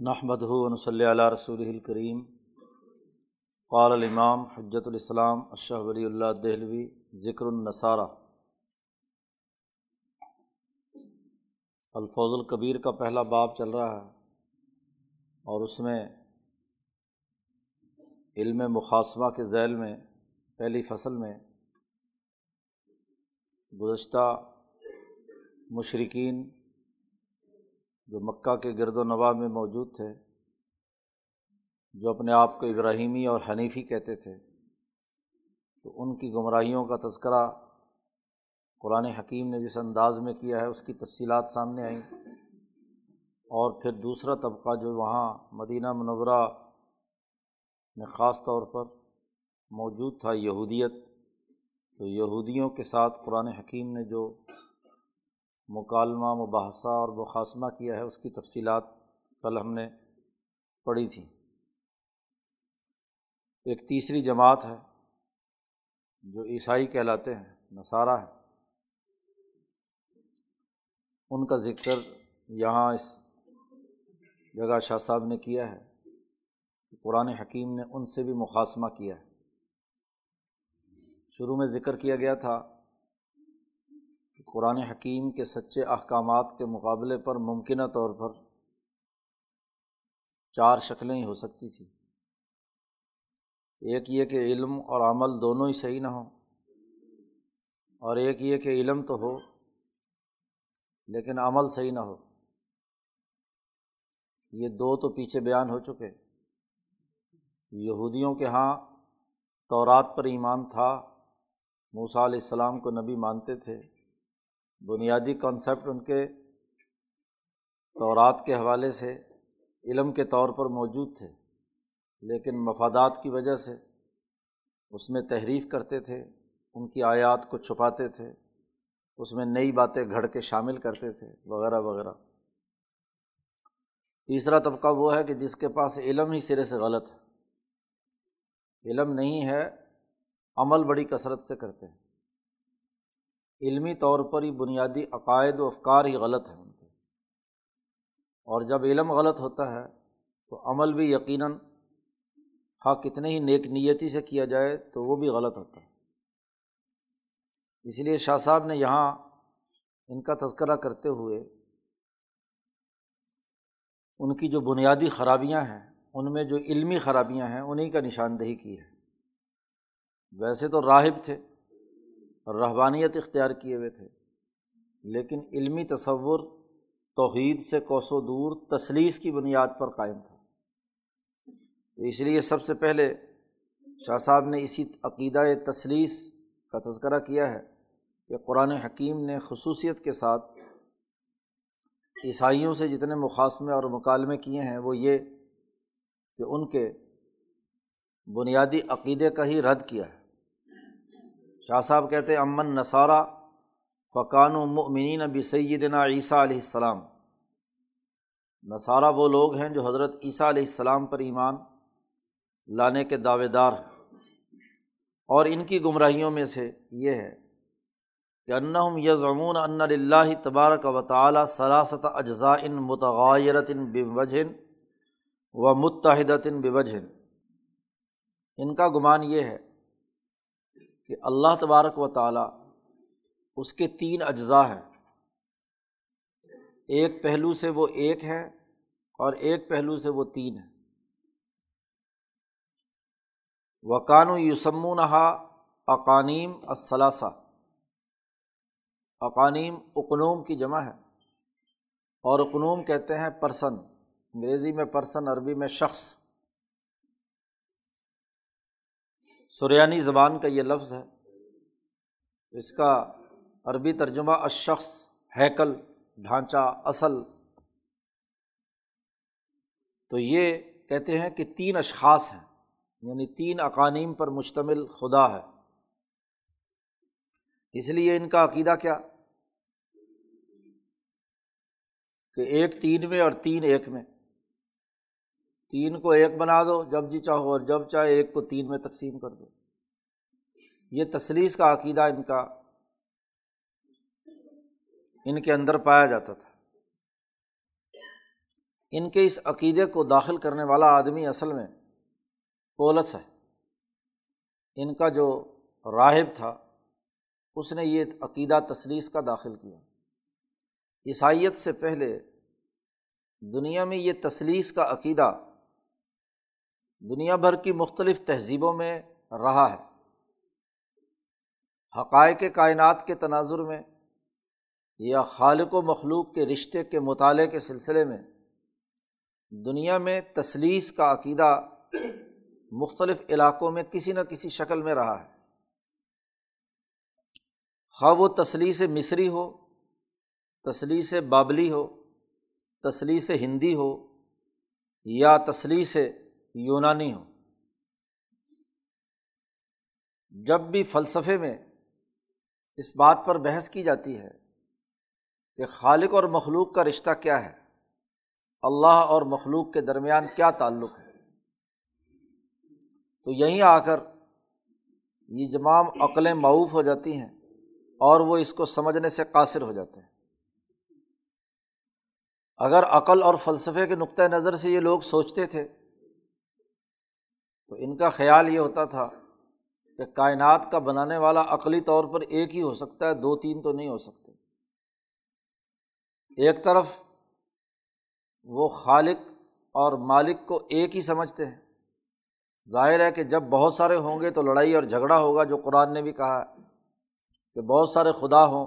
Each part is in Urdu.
نحمد صلی اللہ رسول الکریم قال الامام حجت الاسلام اشہ ولی اللہ دہلوی ذکر النصارہ الفوظ القبیر کا پہلا باب چل رہا ہے اور اس میں علم مقاصمہ کے ذیل میں، پہلی فصل میں گزشتہ مشرقین جو مکہ کے گرد و نواح میں موجود تھے، جو اپنے آپ کو ابراہیمی اور حنیفی کہتے تھے، تو ان کی گمراہیوں کا تذکرہ قرآن حکیم نے جس انداز میں کیا ہے، اس کی تفصیلات سامنے آئیں۔ اور پھر دوسرا طبقہ جو وہاں مدینہ منورہ میں خاص طور پر موجود تھا، یہودیت، تو یہودیوں کے ساتھ قرآن حکیم نے جو مکالمہ، مباحثہ اور مقاصمہ کیا ہے، اس کی تفصیلات کل ہم نے پڑھی تھیں۔ ایک تیسری جماعت ہے جو عیسائی کہلاتے ہیں، نصارہ ہے۔ ان کا ذکر یہاں اس جگہ شاہ صاحب نے کیا ہے قرآن حکیم نے ان سے بھی مقاصمہ کیا ہے۔ شروع میں ذکر کیا گیا تھا قرآن حکیم کے سچے احکامات کے مقابلے پر ممکنہ طور پر چار شکلیں ہی ہو سکتی تھیں۔ ایک یہ کہ علم اور عمل دونوں ہی صحیح نہ ہوں، اور ایک یہ کہ علم تو ہو لیکن عمل صحیح نہ ہو۔ یہ دو تو پیچھے بیان ہو چکے۔ یہودیوں کے یہاں تورات پر ایمان تھا، موسیٰ علیہ السلام کو نبی مانتے تھے۔ بنیادی کانسیپٹ ان کے طورات کے حوالے سے علم کے طور پر موجود تھے، لیکن مفادات کی وجہ سے اس میں تحریف کرتے تھے، ان کی آیات کو چھپاتے تھے، اس میں نئی باتیں گھڑ کے شامل کرتے تھے، وغیرہ وغیرہ۔ تیسرا طبقہ وہ ہے کہ جس کے پاس علم ہی سرے سے غلط ہے۔ علم نہیں ہے، عمل بڑی کثرت سے کرتے ہیں۔ علمی طور پر ہی بنیادی عقائد و افکار ہی غلط ہیں ان کے۔ اور جب علم غلط ہوتا ہے تو عمل بھی یقیناً ہاں کتنے ہی نیک نیتی سے کیا جائے تو وہ بھی غلط ہوتا ہے۔ اس لیے شاہ صاحب نے یہاں ان کا تذکرہ کرتے ہوئے ان کی جو بنیادی خرابیاں ہیں، ان میں جو علمی خرابیاں ہیں انہیں کا نشاندہی کی ہے۔ ویسے تو راہب تھے۔ رحبانیت اختیار کیے ہوئے تھے۔ لیکن علمی تصور توحید سے کوسوں دور تصلیس کی بنیاد پر قائم تھا۔ تو اس لیے سب سے پہلے شاہ صاحب نے اسی عقیدہ تصلیس کا تذکرہ کیا ہے کہ قرآن حکیم نے خصوصیت کے ساتھ عیسائیوں سے جتنے مقاصمے اور مکالمے کیے ہیں، وہ یہ کہ ان کے بنیادی عقیدے کا ہی رد کیا ہے۔ شاہ صاحب کہتے امن نصارہ فقان و مؤمنین نبی سیدنا عیسیٰ علیہ السلام۔ نصارہ وہ لوگ ہیں جو حضرت عیسیٰ علیہ السلام پر ایمان لانے کے دعوے دار ہیں۔ اور ان کی گمراہیوں میں سے یہ ہے کہ انہم یزعمون ان کہ اللہ تبارک و تعالیٰ اس کے تین اجزاء ہیں۔ ایک پہلو سے وہ ایک ہے اور ایک پہلو سے وہ تین ہے وقان و یوسمونہ اقانیم اصلاثہ اقانیم اقنوم کی جمع ہے۔ اور اقنوم کہتے ہیں پرسن، انگریزی میں پرسن، عربی میں شخص۔ سریانی زبان کا یہ لفظ ہے۔ اس کا عربی ترجمہ اشخص ہیکل، ڈھانچہ، اصل۔ تو یہ کہتے ہیں کہ تین اشخاص ہیں یعنی تین اقانیم پر مشتمل خدا ہے۔ اس لیے ان کا عقیدہ کیا؟ کہ ایک تین میں اور تین ایک میں۔ تین کو ایک بنا دو، جب جی چاہو اور جب چاہے ایک کو تین میں تقسیم کر دو۔ یہ تصلیس کا عقیدہ ان کا ان کے اندر پایا جاتا تھا۔ ان کے اس عقیدے کو داخل کرنے والا آدمی اصل میں پولس ہے۔ ان کا جو راہب تھا، اس نے یہ عقیدہ تصلیس کا داخل کیا۔ عیسائیت سے پہلے دنیا میں یہ تصلیس کا عقیدہ دنیا بھر کی مختلف تہذیبوں میں رہا ہے۔ حقائق کائنات کے تناظر میں یا خالق و مخلوق کے رشتے کے مطالعے کے سلسلے میں دنیا میں تصلیس کا عقیدہ مختلف علاقوں میں کسی نہ کسی شکل میں رہا ہے۔ خواہ و تصلیس مصری ہو تصلیس بابلی ہو تصلیس ہندی ہو یا تصلیس یونانی ہو جب بھی فلسفے میں اس بات پر بحث کی جاتی ہے کہ خالق اور مخلوق کا رشتہ کیا ہے، اللہ اور مخلوق کے درمیان کیا تعلق ہے، تو یہیں آ کر یہ جمام عقلیں معاوف ہو جاتی ہیں اور وہ اس کو سمجھنے سے قاصر ہو جاتے ہیں۔ اگر عقل اور فلسفے کے نقطۂ نظر سے یہ لوگ سوچتے تھے تو ان کا خیال یہ ہوتا تھا کہ کائنات کا بنانے والا عقلی طور پر ایک ہی ہو سکتا ہے، دو تین تو نہیں ہو سکتے۔ ایک طرف وہ خالق اور مالک کو ایک ہی سمجھتے ہیں۔ ظاہر ہے کہ جب بہت سارے ہوں گے تو لڑائی اور جھگڑا ہوگا، جو قرآن نے بھی کہا ہے کہ بہت سارے خدا ہوں۔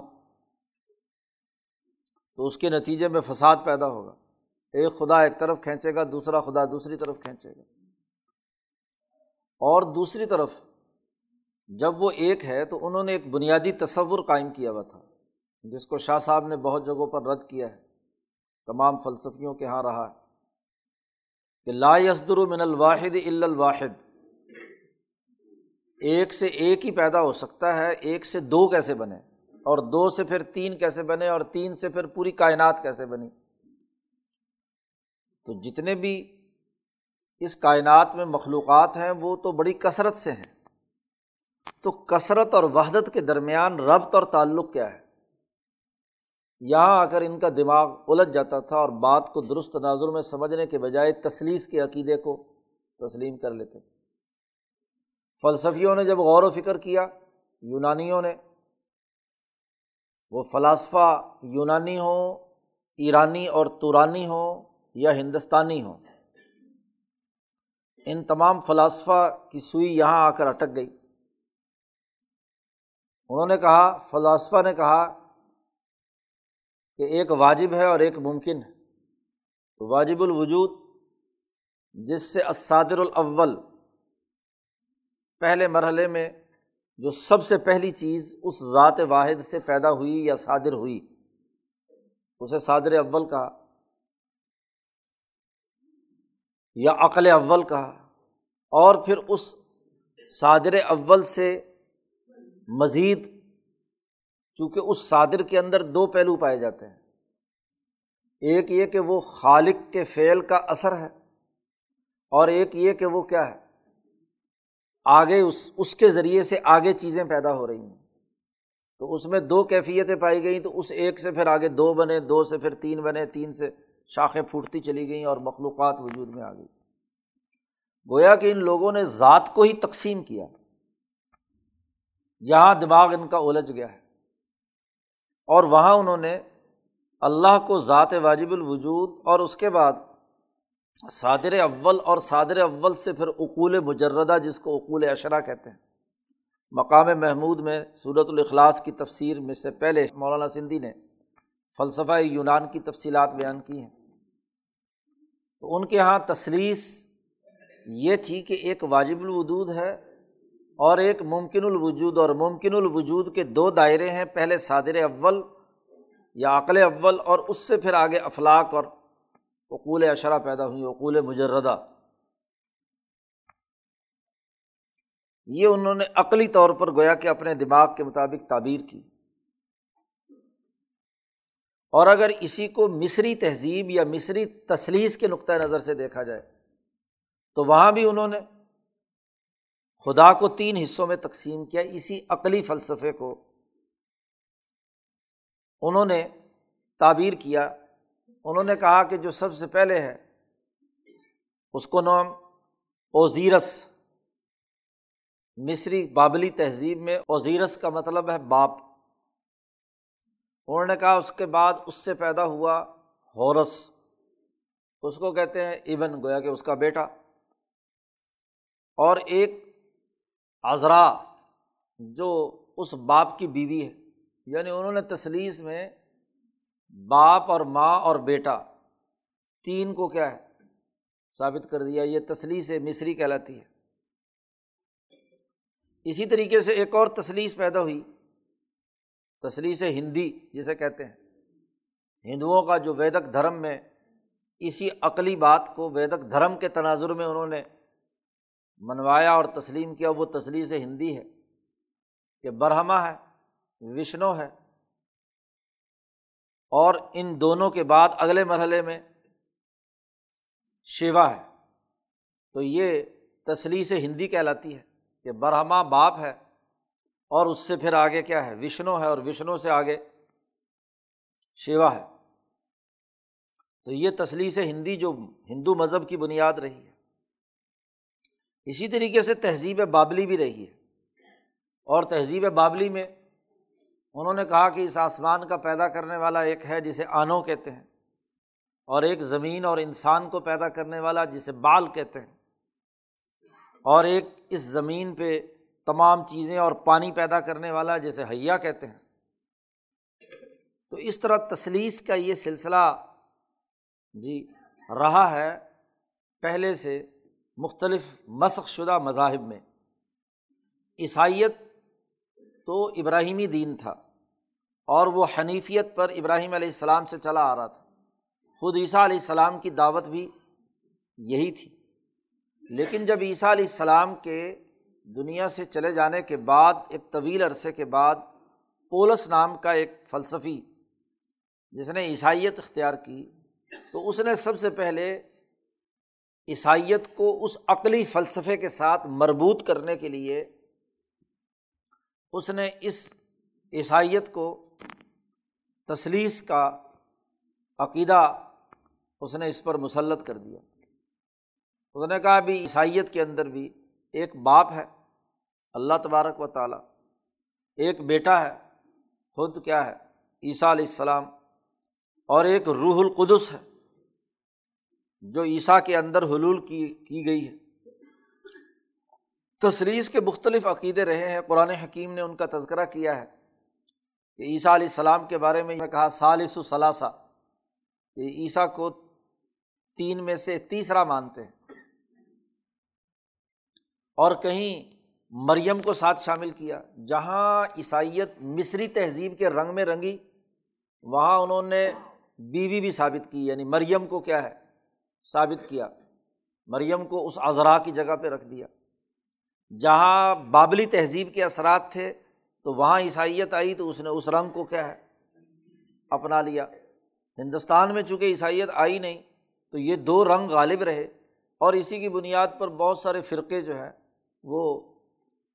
تو اس کے نتیجے میں فساد پیدا ہوگا۔ ایک خدا ایک طرف کھینچے گا، دوسرا خدا دوسری طرف کھینچے گا۔ اور دوسری طرف، جب وہ ایک ہے تو انہوں نے ایک بنیادی تصور قائم کیا ہوا تھا، جس کو شاہ صاحب نے بہت جگہوں پر رد کیا ہے۔ تمام فلسفیوں کے یہاں رہا ہے کہ لا یسدر من الواحد الا الواحد۔ ایک سے ایک ہی پیدا ہو سکتا ہے، ایک سے دو کیسے بنے؟ اور دو سے پھر تین کیسے بنے؟ اور تین سے پھر پوری کائنات کیسے بنی؟ تو جتنے بھی اس کائنات میں مخلوقات ہیں، وہ تو بڑی کثرت سے ہیں۔ تو کثرت اور وحدت کے درمیان ربط اور تعلق کیا ہے؟ یہاں آ کر ان کا دماغ الجھ جاتا تھا اور بات کو درست تناظر میں سمجھنے کے بجائے تصلیس کے عقیدے کو تسلیم کر لیتے۔ تھے فلسفیوں نے جب غور و فکر کیا، یونانیوں نے، وہ فلاسفہ یونانی ہوں، ایرانی اور تورانی ہوں یا ہندوستانی ہوں۔ ان تمام فلاسفہ کی سوئی یہاں آ کر اٹک گئی۔ انہوں نے کہا، فلاسفہ نے کہا کہ ایک واجب ہے اور ایک ممکن ہے۔ تو واجب الوجود، جس سے اسادر الاول، پہلے مرحلے میں جو سب سے پہلی چیز اس ذات واحد سے پیدا ہوئی یا صادر ہوئی، اسے صادر اول کہا، یا عقل اول کہا اور پھر اس صادر اول سے مزید، چونکہ اس صادر کے اندر دو پہلو پائے جاتے ہیں۔ ایک یہ کہ وہ خالق کے فعل کا اثر ہے، اور ایک یہ کہ وہ کیا ہے، آگے اس اس کے ذریعے سے آگے چیزیں پیدا ہو رہی ہیں۔ تو اس میں دو کیفیتیں پائی گئیں، تو اس ایک سے پھر آگے دو بنے، دو سے پھر تین بنے، تین سے شاخیں پھوٹتی چلی گئیں اور مخلوقات وجود میں آ گئی۔ گویا کہ ان لوگوں نے ذات کو ہی تقسیم کیا۔ یہاں دماغ ان کا الجھ گیا ہے۔ اور وہاں انہوں نے اللہ کو ذات واجب الوجود اور اس کے بعد صادر اول اور صادر اول سے پھر اقول مجردہ جس کو اقول اشرا کہتے ہیں۔ مقام محمود میں صورت الاخلاص کی تفسیر میں سے پہلے مولانا سندھی نے فلسفہ یونان کی تفصیلات بیان کی ہیں۔ تو ان کے یہاں تصلیس یہ تھی کہ ایک واجب الوجود ہے اور ایک ممکن الوجود، اور ممکن الوجود کے دو دائرے ہیں، پہلے صادر اول یا عقل اول اور اس سے پھر آگے افلاق اور اقول اشرا پیدا ہوئی اقول مجردہ۔ یہ انہوں نے عقلی طور پر گویا کہ اپنے دماغ کے مطابق تعبیر کی۔ اور اگر اسی کو مصری تہذیب یا مصری تصلیس کے نقطۂ نظر سے دیکھا جائے تو وہاں بھی انہوں نے خدا کو تین حصوں میں تقسیم کیا، اسی عقلی فلسفے کو انہوں نے تعبیر کیا۔ انہوں نے کہا کہ جو سب سے پہلے ہے، اس کو نام اوزیرس۔ مصری بابلی تہذیب میں اوزیرس کا مطلب ہے باپ۔ انہوں نے کہا اس کے بعد اس سے پیدا ہوا ہورس۔ اس کو کہتے ہیں ایون گویا کہ اس کا بیٹا۔ اور ایک عذرا جو اس باپ کی بیوی ہے۔ یعنی انہوں نے تصلیس میں باپ اور ماں اور بیٹا، تین کو کیا ہے؟ ثابت کر دیا۔ یہ تصلیس مصری کہلاتی ہے۔ اسی طریقے سے ایک اور تصلیس پیدا ہوئی۔ تصلیس ہندی جسے کہتے ہیں۔ ہندوؤں کا جو ویدک دھرم میں اسی عقلی بات کو ویدک دھرم کے تناظر میں انہوں نے منوایا اور تسلیم کیا، وہ تصلیس ہندی ہے کہ برہما ہے، وشنو ہے اور ان دونوں کے بعد اگلے مرحلے میں شیوا ہے۔ تو یہ تصلیس ہندی کہلاتی ہے کہ برہما باپ ہے اور اس سے پھر آگے کیا ہے؟ وشنو ہے اور وشنو سے آگے شیوا ہے۔ تو یہ تصلیس ہندی جو ہندو مذہب کی بنیاد رہی ہے۔ اسی طریقے سے تہذیب بابلی بھی رہی ہے۔ اور تہذیب بابلی میں انہوں نے کہا کہ اس آسمان کا پیدا کرنے والا ایک ہے جسے آنو کہتے ہیں، اور ایک زمین اور انسان کو پیدا کرنے والا جسے بال کہتے ہیں۔ اور ایک اس زمین پہ تمام چیزیں اور پانی پیدا کرنے والا جسے حیا کہتے ہیں۔ تو اس طرح تصلیس کا یہ سلسلہ جی رہا ہے پہلے سے۔ مختلف مسق شدہ مذاہب میں۔ عیسائیت تو ابراہیمی دین تھا اور وہ حنیفیت پر ابراہیم علیہ السلام سے چلا آ رہا تھا۔ خود عیسیٰ علیہ السلام کی دعوت بھی یہی تھی۔ لیکن جب عیسیٰ علیہ السلام کے دنیا سے چلے جانے کے بعد، ایک طویل عرصے کے بعد، پولس نام کا ایک فلسفی جس نے عیسائیت اختیار کی، تو اس نے سب سے پہلے عیسائیت کو اس عقلی فلسفے کے ساتھ مربوط کرنے کے لیے اس نے اس عیسائیت کو تصلیس کا عقیدہ اس نے اس پر مسلط کر دیا۔ اس نے کہا بھی عیسائیت کے اندر بھی ایک باپ ہے، اللہ تبارک و تعالیٰ، ایک بیٹا ہے، خود کیا ہے؟ عیسیٰ علیہ السلام، اور ایک روح القدس ہے۔ جو عیسیٰ کے اندر حلول کی کی گئی ہے۔ تصریس کے مختلف عقیدے رہے ہیں۔ قرآن حکیم نے ان کا تذکرہ کیا ہے کہ عیسیٰ علیہ السلام کے بارے میں کہا سالس و ثلاثہ کہ عیسیٰ کو تین میں سے تیسرا مانتے ہیں۔ اور کہیں مریم کو ساتھ شامل کیا۔ جہاں عیسائیت مصری تہذیب کے رنگ میں رنگی، وہاں انہوں نے بیوی بھی ثابت کی یعنی مریم کو کیا ہے؟ ثابت کیا، مریم کو اس اذرا کی جگہ پہ رکھ دیا۔ جہاں بابلی تہذیب کے اثرات تھے، تو وہاں عیسائیت آئی تو اس نے اس رنگ کو کیا ہے، اپنا لیا۔ ہندوستان میں چونکہ عیسائیت آئی نہیں، تو یہ دو رنگ غالب رہے۔ اور اسی کی بنیاد پر بہت سارے فرقے جو ہیں، وہ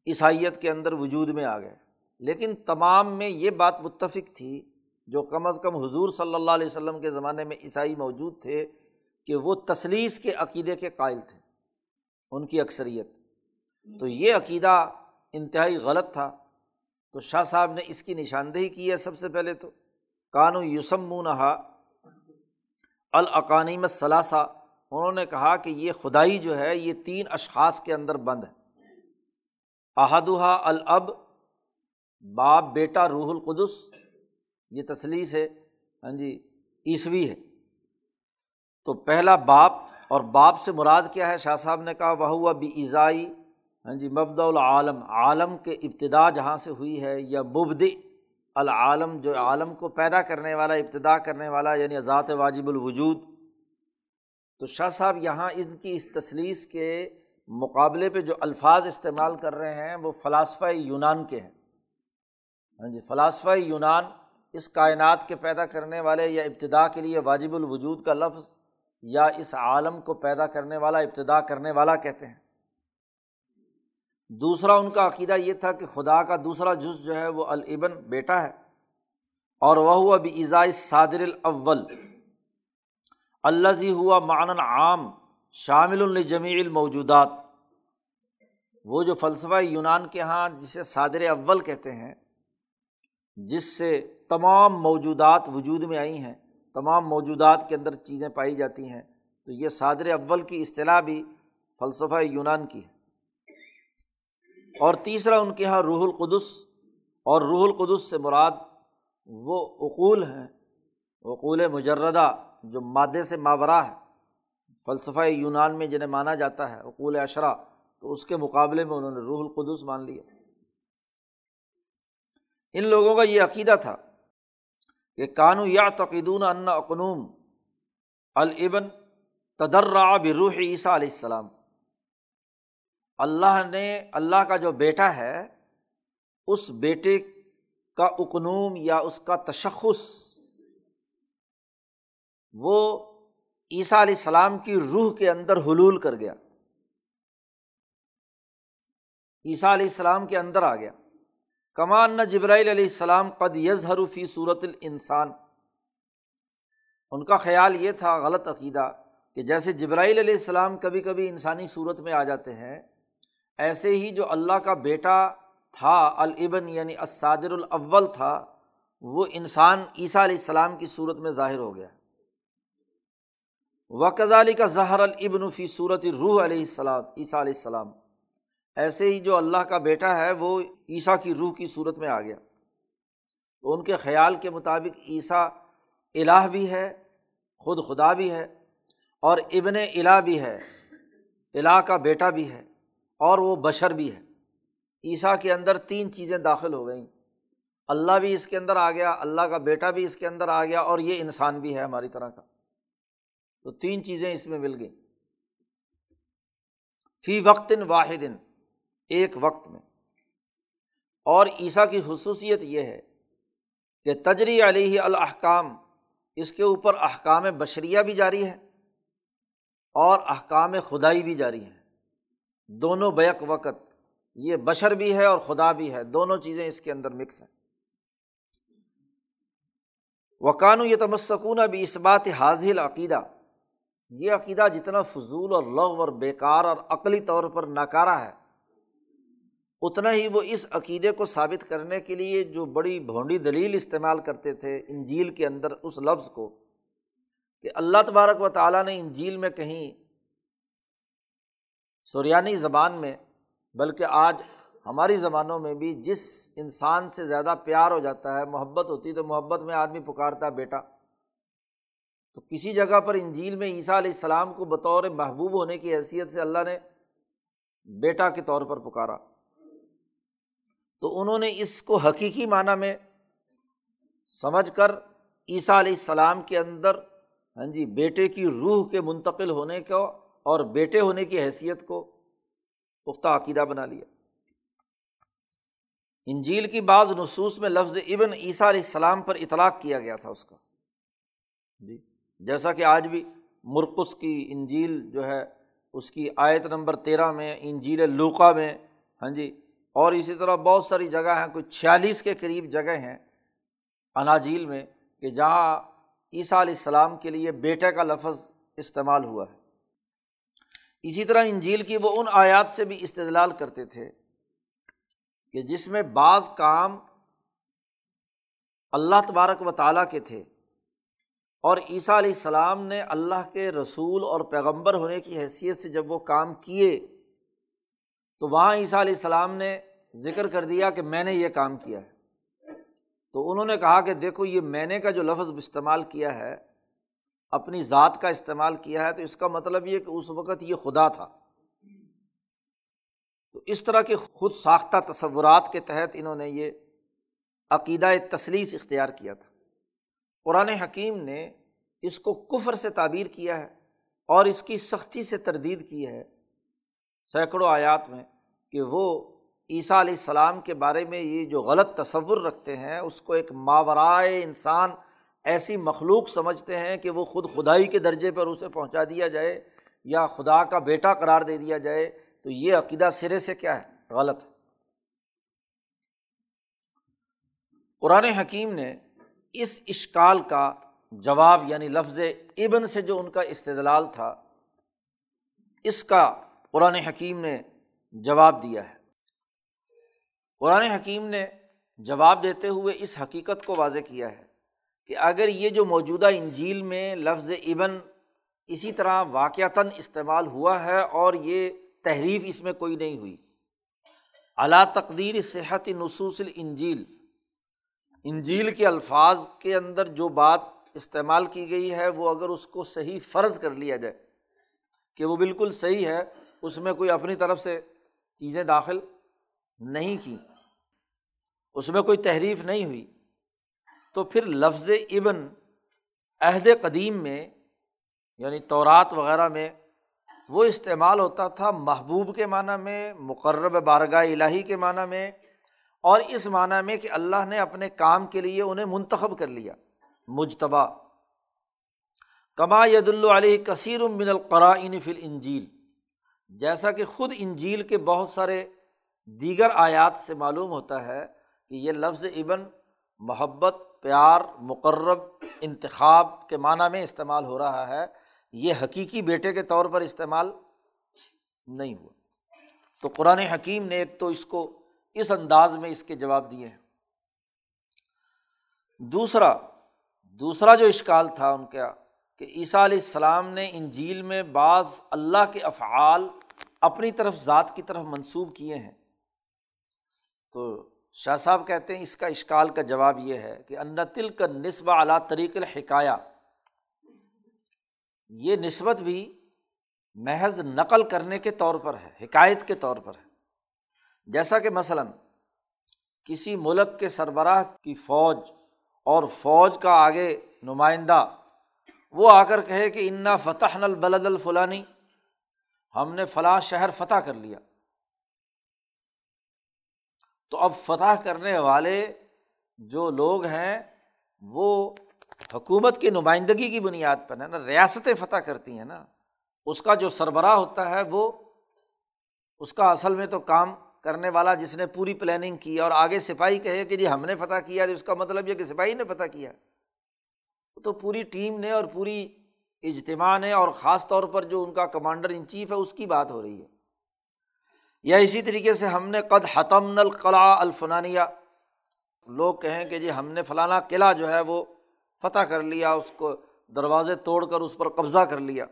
عیسائیت کے اندر وجود میں آ گئے۔ لیکن تمام میں یہ بات متفق تھی، جو کم از کم حضور صلی اللہ علیہ وسلم کے زمانے میں عیسائی موجود تھے کہ وہ تصلیس کے عقیدے کے قائل تھے، ان کی اکثریت۔ تو یہ عقیدہ انتہائی غلط تھا۔ تو شاہ صاحب نے اس کی نشاندہی کی ہے سب سے پہلے تو۔ کانو یوسم نہا العقانیم ثلاثہ انہوں نے کہا کہ یہ خدائی جو ہے، یہ تین اشخاص کے اندر بند ہے۔ احدہ الب باپ، بیٹا، روح القدس۔ یہ تصلیس ہے ہاں جی عیسوی ہے۔ تو پہلا باپ اور باپ سے مراد کیا ہے؟ شاہ صاحب نے کہا وہ ہوا بھی ایزائی ہاں جی مبد العالم، عالم کے ابتدا جہاں سے ہوئی ہے، یا مبد العالم، جو عالم کو پیدا کرنے والا، ابتدا کرنے والا یعنی ذات واجب الوجود۔ تو شاہ صاحب یہاں ان کی اس تصلیس کے مقابلے پہ جو الفاظ استعمال کر رہے ہیں، وہ فلاسفہ یونان کے ہیں۔ ہاں جی فلاسفہ یونان اس کائنات کے پیدا کرنے والے یا ابتدا کے لیے واجب الوجود کا لفظ یا اس عالم کو پیدا کرنے والا، ابتدا کرنے والا کہتے ہیں۔ دوسرا ان کا عقیدہ یہ تھا کہ خدا کا دوسرا جز جو ہے وہ البن بیٹا ہے۔ اور وہ ہوا بھی ایزائے صادر الاول اللہ زی ہوا معنن عام، شامل الجمی الموجودات۔ وہ جو فلسفہ یونان کے یہاں جسے صادر اول کہتے ہیں، جس سے تمام موجودات وجود میں آئی ہیں۔ تمام موجودات کے اندر چیزیں پائی جاتی ہیں۔ تو یہ صادر اول کی اصطلاح بھی فلسفہ یونان کی ہے۔ اور تیسرا ان کے یہاں روح القدس، اور روح القدس سے مراد وہ اقول ہیں اقول مجردہ جو مادے سے ماورا ہے۔ فلسفہ یونان میں جنہیں مانا جاتا ہے اقول اشرا تو اس کے مقابلے میں انہوں نے روح القدس مان لیا۔ ان لوگوں کا یہ عقیدہ تھا کہ کانو یا تقیدون ان اقنوم البن تدرا بروح عیسیٰ علیہ السلام۔ اللہ نے، اللہ کا جو بیٹا ہے، اس بیٹے کا اقنوم یا اس کا تشخص، وہ عیسیٰ علیہ السلام کی روح کے اندر حلول کر گیا۔ عیسیٰ علیہ السلام کے اندر آ گیا۔ کمان نہ جبرائیل علیہ السلام قد یز حروفی صورت الانسان۔ ان کا خیال یہ تھا، غلط عقیدہ، کہ جیسے جبرائیل علیہ السلام کبھی کبھی انسانی صورت میں آ جاتے ہیں، ایسے ہی جو اللہ کا بیٹا تھا البن یعنی اسادر الاول تھا، وہ انسان عیسیٰ علیہ السلام کی صورت میں ظاہر ہو گیا۔ وقت علی کا ظہر البن فی صورت روح علیہ السلام، عیسیٰ علیہ السلام۔ ایسے ہی جو اللہ کا بیٹا ہے، وہ عیسیٰ کی روح کی صورت میں آ گیا۔ تو ان کے خیال کے مطابق عیسیٰ الہ بھی ہے، خود خدا بھی ہے، اور ابن الہ بھی ہے۔ الہ کا بیٹا بھی ہے، اور وہ بشر بھی ہے۔ عیسیٰ کے اندر تین چیزیں داخل ہو گئیں۔ اللہ بھی اس کے اندر آ گیا، اللہ کا بیٹا بھی اس کے اندر آ گیا، اور یہ انسان بھی ہے ہماری طرح کا۔ تو تین چیزیں اس میں مل گئیں۔ فی وقت واحد ایک وقت میں۔ اور عیسیٰ کی خصوصیت یہ ہے کہ تجری علیہ الحکام اس کے اوپر احکام بشریہ بھی جاری ہے اور احکام خدائی بھی جاری ہے دونوں بیک وقت، یہ بشر بھی ہے اور خدا بھی ہے، دونوں چیزیں اس کے اندر مکس ہیں۔ وکانو یہ تمسکون ابھی اس بات حاضل عقیدہ یہ عقیدہ جتنا فضول اور لغ اور بیکار اور عقلی طور پر ناکارہ ہے اتنا ہی وہ اس عقیدے کو ثابت کرنے کے لیے جو بڑی بھونڈی دلیل استعمال کرتے تھے انجیل کے اندر اس لفظ کو کہ اللہ تبارک و تعالیٰ نے انجیل میں کہیں سریانی زبان میں، بلکہ آج ہماری زبانوں میں بھی جس انسان سے زیادہ پیار ہو جاتا ہے، محبت ہوتی تو محبت میں آدمی پکارتا ہے بیٹا۔ تو کسی جگہ پر انجیل میں عیسیٰ علیہ السلام کو بطور محبوب ہونے کی حیثیت سے اللہ نے بیٹا کے طور پر پکارا۔ تو انہوں نے اس کو حقیقی معنی میں سمجھ کر عیسیٰ علیہ السلام کے اندر ہاں جی بیٹے کی روح کے منتقل ہونے کو اور بیٹے ہونے کی حیثیت کو پختہ عقیدہ بنا لیا۔ انجیل کی بعض نصوص میں لفظ ابن عیسیٰ علیہ السلام پر اطلاق کیا گیا تھا اس کا۔ جی جیسا کہ آج بھی مرکس کی انجیل جو ہے، اس کی آیت نمبر تیرہ میں، انجیل لوکا میں ہاں جی اور اسی طرح بہت ساری جگہ ہیں، کوئی چھیالیس کے قریب جگہ ہیں اناجیل میں کہ جہاں عیسیٰ علیہ السلام کے لیے بیٹے کا لفظ استعمال ہوا ہے۔ اسی طرح انجیل کی وہ ان آیات سے بھی استدلال کرتے تھے کہ جس میں بعض کام اللہ تبارک و تعالیٰ کے تھے اور عیسیٰ علیہ السلام نے اللہ کے رسول اور پیغمبر ہونے کی حیثیت سے جب وہ کام کیے تو وہاں عیسیٰ علیہ السلام نے ذکر کر دیا کہ میں نے یہ کام کیا ہے۔ تو انہوں نے کہا کہ دیکھو، یہ میں نے کا جو لفظ استعمال کیا ہے، اپنی ذات کا استعمال کیا ہے، تو اس کا مطلب یہ کہ اس وقت یہ خدا تھا۔ تو اس طرح کے خود ساختہ تصورات کے تحت انہوں نے یہ عقیدہ تصلیس اختیار کیا تھا۔ قرآن حکیم نے اس کو کفر سے تعبیر کیا ہے اور اس کی سختی سے تردید کی ہے۔ سینکڑوں آیات میں کہ وہ عیسیٰ علیہ السلام کے بارے میں یہ جو غلط تصور رکھتے ہیں، اس کو ایک ماورائے انسان ایسی مخلوق سمجھتے ہیں کہ وہ خود خدائی کے درجے پر اسے پہنچا دیا جائے یا خدا کا بیٹا قرار دے دیا جائے، تو یہ عقیدہ سرے سے کیا ہے؟ غلط ہے۔ قرآن حکیم نے اس اشکال کا جواب یعنی لفظ ابن سے جو ان کا استدلال تھا، اس کا قرآن حکیم نے جواب دیا ہے۔ قرآن حکیم نے جواب دیتے ہوئے اس حقیقت کو واضح کیا ہے کہ اگر یہ جو موجودہ انجیل میں لفظ ابن اسی طرح واقعتاً استعمال ہوا ہے اور یہ تحریف اس میں کوئی نہیں ہوئی۔ اعلیٰ تقدیر صحت نصوص الانجیل۔ انجیل کے الفاظ کے اندر جو بات استعمال کی گئی ہے وہ اگر اس کو صحیح فرض کر لیا جائے کہ وہ بالکل صحیح ہے اس میں کوئی اپنی طرف سے چیزیں داخل نہیں کی اس میں کوئی تحریف نہیں ہوئی۔ تو پھر لفظ ابن عہد قدیم میں یعنی تورات وغیرہ میں، وہ استعمال ہوتا تھا محبوب کے معنیٰ میں، مقرب بارگاہ الہی کے معنیٰ میں، اور اس معنیٰ میں کہ اللہ نے اپنے کام کے لیے انہیں منتخب کر لیا مجتبہ کما ید علیہ کثیر من القرائن فل انجیل جیسا کہ خود انجیل کے بہت سارے دیگر آیات سے معلوم ہوتا ہے کہ یہ لفظ ابن محبت، پیار، مقرب، انتخاب کے معنیٰ میں استعمال ہو رہا ہے۔ یہ حقیقی بیٹے کے طور پر استعمال نہیں ہوا۔ تو قرآن حکیم نے ایک تو اس کو اس انداز میں اس کے جواب دیے ہیں۔ دوسرا دوسرا جو اشکال تھا ان کا کہ عیسیٰ علیہ السلام نے ان جھیل میں بعض اللہ کے افعال اپنی طرف ذات کی طرف منسوب کیے ہیں۔ تو شاہ صاحب کہتے ہیں اس کا اشکال کا جواب یہ ہے کہ تل کا نصب اعلیٰ طریق الحکایہ۔ یہ نسبت بھی محض نقل کرنے کے طور پر ہے، حکایت کے طور پر ہے۔ جیسا کہ مثلاً کسی ملک کے سربراہ کی فوج اور فوج کا آگے نمائندہ وہ آ کر کہے کہ انا فتح البلد الفلانی ہم نے فلاں شہر فتح کر لیا۔ تو اب فتح کرنے والے جو لوگ ہیں، وہ حکومت کی نمائندگی کی بنیاد پر ہے نا، ریاستیں فتح کرتی ہیں نا۔ اس کا جو سربراہ ہوتا ہے، وہ اس کا اصل میں تو کام کرنے والا جس نے پوری پلاننگ کی اور آگے سپاہی کہے کہ جی ہم نے فتح کیا اس کا مطلب یہ کہ سپاہی نے فتح کیا۔ تو پوری ٹیم نے اور پوری اجتماع نے اور خاص طور پر جو ان کا کمانڈر ان چیف ہے، اس کی بات ہو رہی ہے۔ یا اسی طریقے سے ہم نے قد حتم القلاع الفنانیہ لوگ کہیں کہ جی ہم نے فلانا قلعہ جو ہے وہ فتح کر لیا، اس کو دروازے توڑ کر اس پر قبضہ کر لیا۔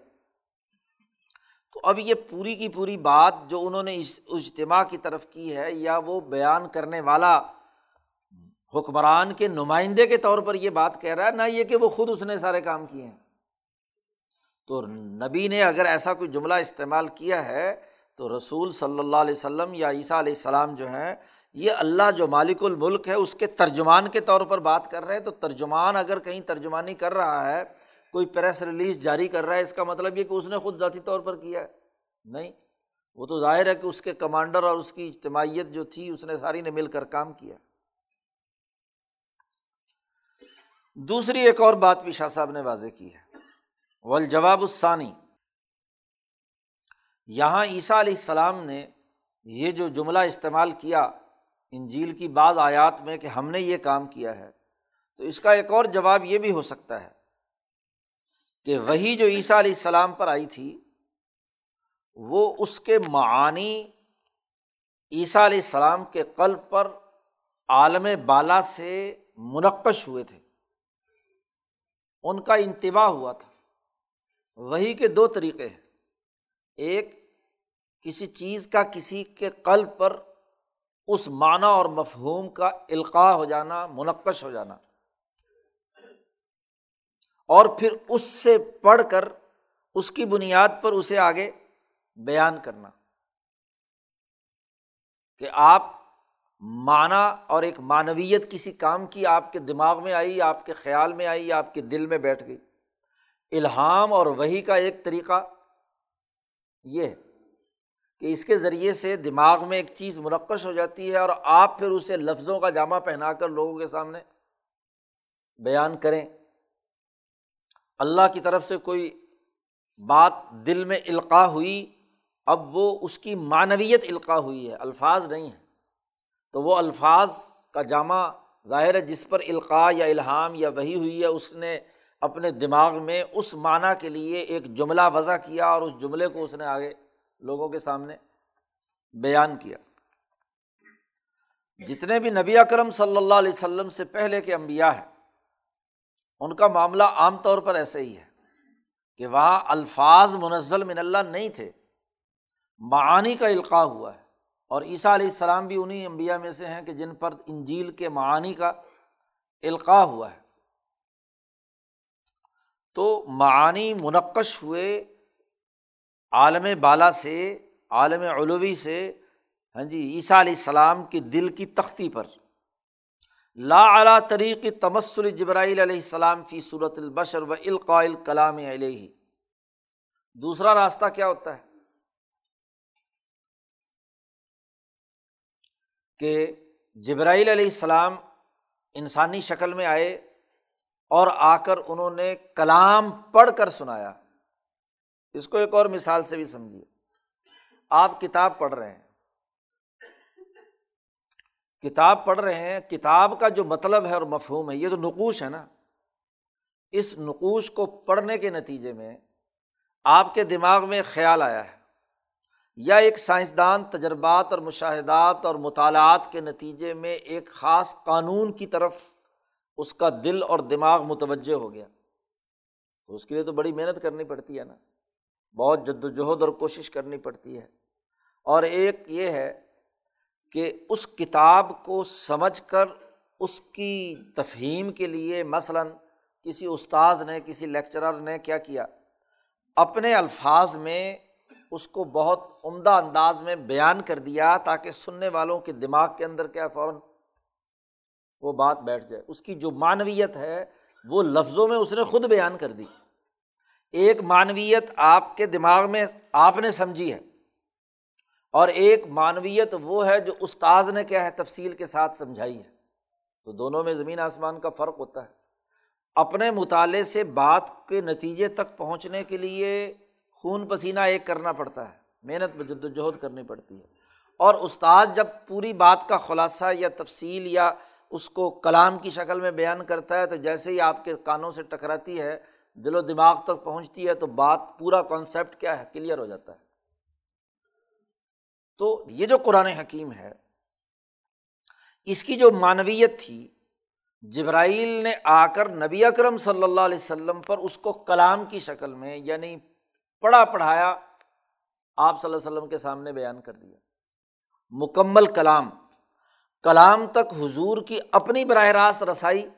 تو اب یہ پوری کی پوری بات جو انہوں نے اس اجتماع کی طرف کی ہے، یا وہ بیان کرنے والا حکمران کے نمائندے کے طور پر یہ بات کہہ رہا ہے، نہ یہ کہ وہ خود اس نے سارے کام کیے ہیں۔ تو نبی نے اگر ایسا کوئی جملہ استعمال کیا ہے، تو رسول صلی اللہ علیہ وسلم یا عیسیٰ علیہ السلام جو ہیں، یہ اللہ جو مالک الملک ہے، اس کے ترجمان کے طور پر بات کر رہے ہیں۔ تو ترجمان اگر کہیں ترجمانی کر رہا ہے، کوئی پریس ریلیز جاری کر رہا ہے، اس کا مطلب یہ کہ اس نے خود ذاتی طور پر کیا ہے۔ نہیں، وہ تو ظاہر ہے کہ اس کے کمانڈر اور اس کی اجتماعیت جو تھی، اس نے ساری نے مل کر کام کیا۔ دوسری ایک اور بات بھی شاہ صاحب نے واضح کی ہے۔ والجواب الثانی یہاں عیسیٰ علیہ السلام نے یہ جو جملہ استعمال کیا انجیل کی بعض آیات میں کہ ہم نے یہ کام کیا ہے، تو اس کا ایک اور جواب یہ بھی ہو سکتا ہے کہ وہی جو عیسیٰ علیہ السلام پر آئی تھی، وہ اس کے معانی عیسیٰ علیہ السلام کے قلب پر عالم بالا سے منقش ہوئے تھے۔ ان کا انتباہ ہوا تھا۔ وہی کے دو طریقے ہیں۔ ایک، کسی چیز کا کسی کے قلب پر اس معنی اور مفہوم کا القاع ہو جانا، منقش ہو جانا۔ اور پھر اس سے پڑھ کر اس کی بنیاد پر اسے آگے بیان کرنا۔ کہ آپ معنی اور ایک معنویت کسی کام کی آپ کے دماغ میں آئی، آپ کے خیال میں آئی، آپ کے دل میں بیٹھ گئی۔ الہام اور وہی کا ایک طریقہ یہ ہے کہ اس کے ذریعے سے دماغ میں ایک چیز منقش ہو جاتی ہے اور آپ پھر اسے لفظوں کا جامع پہنا کر لوگوں کے سامنے بیان کریں۔ اللہ کی طرف سے کوئی بات دل میں القاع ہوئی، اب وہ اس کی معنویت القاع ہوئی ہے، الفاظ نہیں ہے تو وہ الفاظ کا جامع ظاہر ہے، جس پر القاع یا الہام یا وہی ہوئی ہے، اس نے اپنے دماغ میں اس معنی کے لیے ایک جملہ وضع کیا اور اس جملے کو اس نے آگے لوگوں کے سامنے بیان کیا۔ جتنے بھی نبی اکرم صلی اللہ علیہ وسلم سے پہلے کے انبیاء ہیں، ان کا معاملہ عام طور پر ایسے ہی ہے کہ وہاں الفاظ منزل من اللہ نہیں تھے، معانی کا القاع ہوا ہے۔ اور عیسیٰ علیہ السلام بھی انہیں انبیاء میں سے ہیں کہ جن پر انجیل کے معانی کا القاع ہوا ہے۔ تو معانی منقش ہوئے عالم بالا سے، عالم علوی سے ہاں جی عیسیٰ علیہ السلام کی دل کی تختی پر۔ لا اعلیٰ طریقی تمسل جبرائیل علیہ السلام فی صورت البشر و القاء کلام علیہ۔ دوسرا راستہ کیا ہوتا ہے؟ کہ جبرائیل علیہ السلام انسانی شکل میں آئے اور آ کر انہوں نے کلام پڑھ کر سنایا۔ اس کو ایک اور مثال سے بھی سمجھیے۔ آپ کتاب پڑھ رہے ہیں۔ کتاب پڑھ رہے ہیں، کتاب کا جو مطلب ہے اور مفہوم ہے، یہ تو نقوش ہے نا۔ اس نقوش کو پڑھنے کے نتیجے میں آپ کے دماغ میں خیال آیا ہے۔ یا ایک سائنسدان، تجربات اور مشاہدات اور مطالعات کے نتیجے میں ایک خاص قانون کی طرف اس کا دل اور دماغ متوجہ ہو گیا۔ تو اس کے لیے تو بڑی محنت کرنی پڑتی ہے نا۔ بہت جد وجہد اور کوشش کرنی پڑتی ہے۔ اور ایک یہ ہے کہ اس کتاب کو سمجھ کر اس کی تفہیم کے لیے مثلاً کسی استاذ نے، کسی لیکچرر نے کیا کیا؟ اپنے الفاظ میں اس کو بہت عمدہ انداز میں بیان کر دیا تاکہ سننے والوں کے دماغ کے اندر کیا فوراً وہ بات بیٹھ جائے۔ اس کی جو معنویت ہے، وہ لفظوں میں اس نے خود بیان کر دی۔ ایک معنویت آپ کے دماغ میں آپ نے سمجھی ہے اور ایک معنویت وہ ہے جو استاذ نے کیا ہے، تفصیل کے ساتھ سمجھائی ہے۔ تو دونوں میں زمین آسمان کا فرق ہوتا ہے۔ اپنے مطالعے سے بات کے نتیجے تک پہنچنے کے لیے خون پسینہ ایک کرنا پڑتا ہے، محنت میں جد وجہد کرنی پڑتی ہے۔ اور استاد جب پوری بات کا خلاصہ یا تفصیل یا اس کو کلام کی شکل میں بیان کرتا ہے تو جیسے ہی آپ کے کانوں سے ٹکراتی ہے، دل و دماغ تک پہنچتی ہے تو بات پورا کانسیپٹ کیا ہے؟ کلیئر ہو جاتا ہے۔ تو یہ جو قرآن حکیم ہے، اس کی جو معنویت تھی، جبرائیل نے آ کر نبی اکرم صلی اللہ علیہ وسلم پر اس کو کلام کی شکل میں یعنی پڑھا پڑھایا، آپ صلی اللہ علیہ وسلم کے سامنے بیان کر دیا۔ مکمل کلام کلام تک حضور کی اپنی براہ راست رسائی۔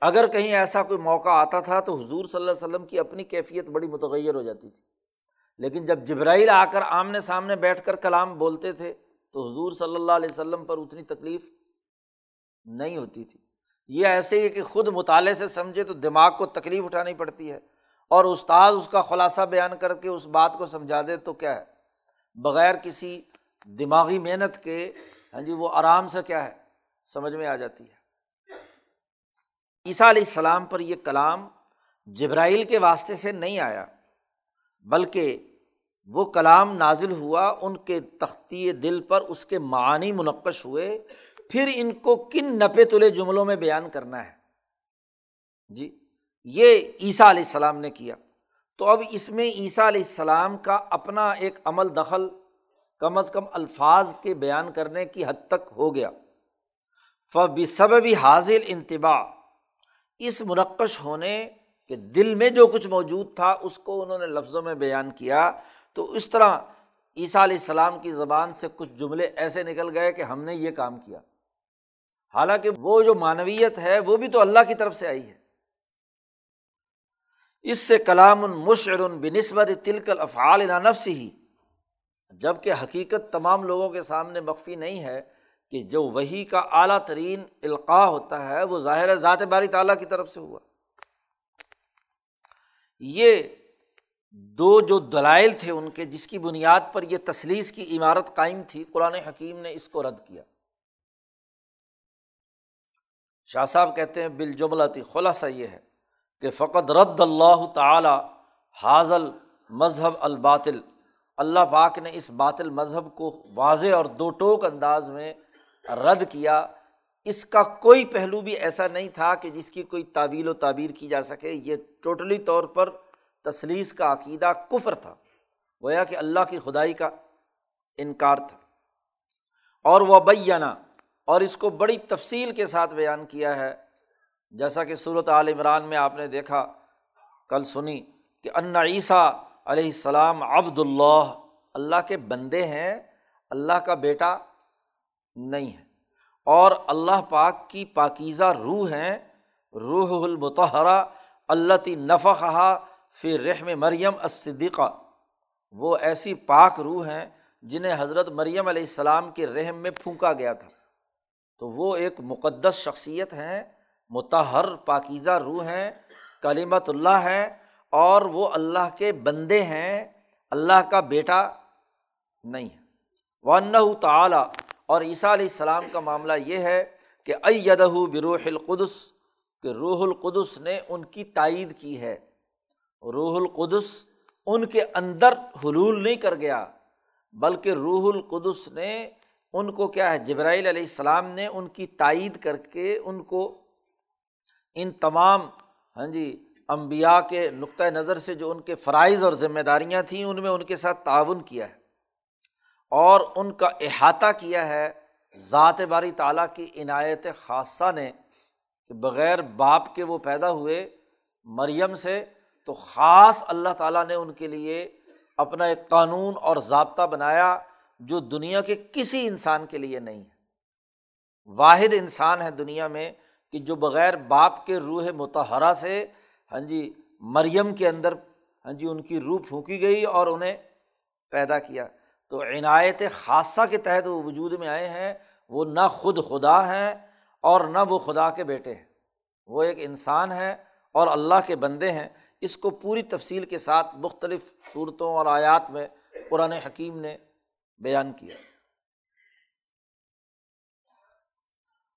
اگر کہیں ایسا کوئی موقع آتا تھا تو حضور صلی اللہ علیہ وسلم کی اپنی کیفیت بڑی متغیر ہو جاتی تھی۔ لیکن جب جبرائیل آ کر آمنے سامنے بیٹھ کر کلام بولتے تھے تو حضور صلی اللہ علیہ وسلم پر اتنی تکلیف نہیں ہوتی تھی۔ یہ ایسے ہی کہ خود مطالعے سے سمجھے تو دماغ کو تکلیف اٹھانی پڑتی ہے۔ اور استاد اس کا خلاصہ بیان کر کے اس بات کو سمجھا دے تو کیا ہے؟ بغیر کسی دماغی محنت کے ہاں جی وہ آرام سے کیا ہے؟ سمجھ میں آ جاتی ہے۔ عیسیٰ علیہ السلام پر یہ کلام جبرائیل کے واسطے سے نہیں آیا، بلکہ وہ کلام نازل ہوا ان کے تختی دل پر، اس کے معنی منقش ہوئے۔ پھر ان کو کن نپے تلے جملوں میں بیان کرنا ہے؟ جی یہ عیسیٰ علیہ السلام نے کیا۔ تو اب اس میں عیسیٰ علیہ السلام کا اپنا ایک عمل دخل کم از کم الفاظ کے بیان کرنے کی حد تک ہو گیا۔ فب سبب حاضل انتباہ اس منقش ہونے کے دل میں جو کچھ موجود تھا، اس کو انہوں نے لفظوں میں بیان کیا۔ تو اس طرح عیسیٰ علیہ السلام کی زبان سے کچھ جملے ایسے نکل گئے کہ ہم نے یہ کام کیا۔ حالانکہ وہ جو معنویت ہے، وہ بھی تو اللہ کی طرف سے آئی ہے۔ اس سے کلام مشعر بنسبت تلکل افعال نفس ہی جبکہ حقیقت تمام لوگوں کے سامنے مخفی نہیں ہے کہ جو وہی کا اعلیٰ ترین القاع ہوتا ہے، وہ ظاہر ذات باری تعالیٰ کی طرف سے ہوا۔ یہ دو جو دلائل تھے ان کے، جس کی بنیاد پر یہ تصلیس کی عمارت قائم تھی، قرآن حکیم نے اس کو رد کیا۔ شاہ صاحب کہتے ہیں، بالجملتی خلاصہ یہ ہے۔ کہ فقط رد اللہ تعالیٰ حاضل مذہب الباطل۔ اللہ پاک نے اس باطل مذہب کو واضح اور دو ٹوک انداز میں رد کیا۔ اس کا کوئی پہلو بھی ایسا نہیں تھا کہ جس کی کوئی تعویل و تعبیر کی جا سکے۔ یہ ٹوٹلی طور پر تصلیس کا عقیدہ کفر تھا۔ گویا کہ اللہ کی خدائی کا انکار تھا۔ اور وہ بیانہ اور اس کو بڑی تفصیل کے ساتھ بیان کیا ہے۔ جیسا کہ صورت عال عمران میں آپ نے دیکھا، کل سنی کہ ان عیسیٰ علیہ السلام عبد اللہ اللہ کے بندے ہیں، اللہ کا بیٹا نہیں ہے۔ اور اللہ پاک کی پاکیزہ روح ہیں روح المتحرہ اللہ نفقہ فی رحم مریم الصدیقہ۔ وہ ایسی پاک روح ہیں جنہیں حضرت مریم علیہ السلام کے رحم میں پھونکا گیا تھا۔ تو وہ ایک مقدس شخصیت ہیں۔ متحر پاکیزہ روح ہیں، کلیمت اللہ ہے اور وہ اللہ کے بندے ہیں، اللہ کا بیٹا نہیں ہے ون تعلیٰ اور عیسیٰ علیہ السلام کا معاملہ یہ ہے کہ ایدہ بروح القدس، کہ روح القدس نے ان کی تائید کی ہے۔ روح القدس ان کے اندر حلول نہیں کر گیا، بلکہ روح القدس نے ان کو کیا ہے، جبرائیل علیہ السلام نے ان کی تائید کر کے ان کو ان تمام ہاں جی امبیا کے نقطۂ نظر سے جو ان کے فرائض اور ذمہ داریاں تھیں، ان میں ان کے ساتھ تعاون کیا ہے۔ اور ان کا احاطہ کیا ہے، ذات باری تعالیٰ کی عنایت خاصہ نے کہ بغیر باپ کے وہ پیدا ہوئے مریم سے، تو خاص اللہ تعالیٰ نے ان کے لیے اپنا ایک قانون اور ضابطہ بنایا جو دنیا کے کسی انسان کے لیے نہیں ہے۔ واحد انسان ہے دنیا میں کہ جو بغیر باپ کے روح متحرہ سے ہاں جی مریم کے اندر ہاں جی ان کی روح پھونکی گئی اور انہیں پیدا کیا۔ تو عنایت خاصہ کے تحت وہ وجود میں آئے ہیں۔ وہ نہ خود خدا ہیں اور نہ وہ خدا کے بیٹے ہیں۔ وہ ایک انسان ہے اور اللہ کے بندے ہیں۔ اس کو پوری تفصیل کے ساتھ مختلف صورتوں اور آیات میں قرآن حکیم نے بیان کیا۔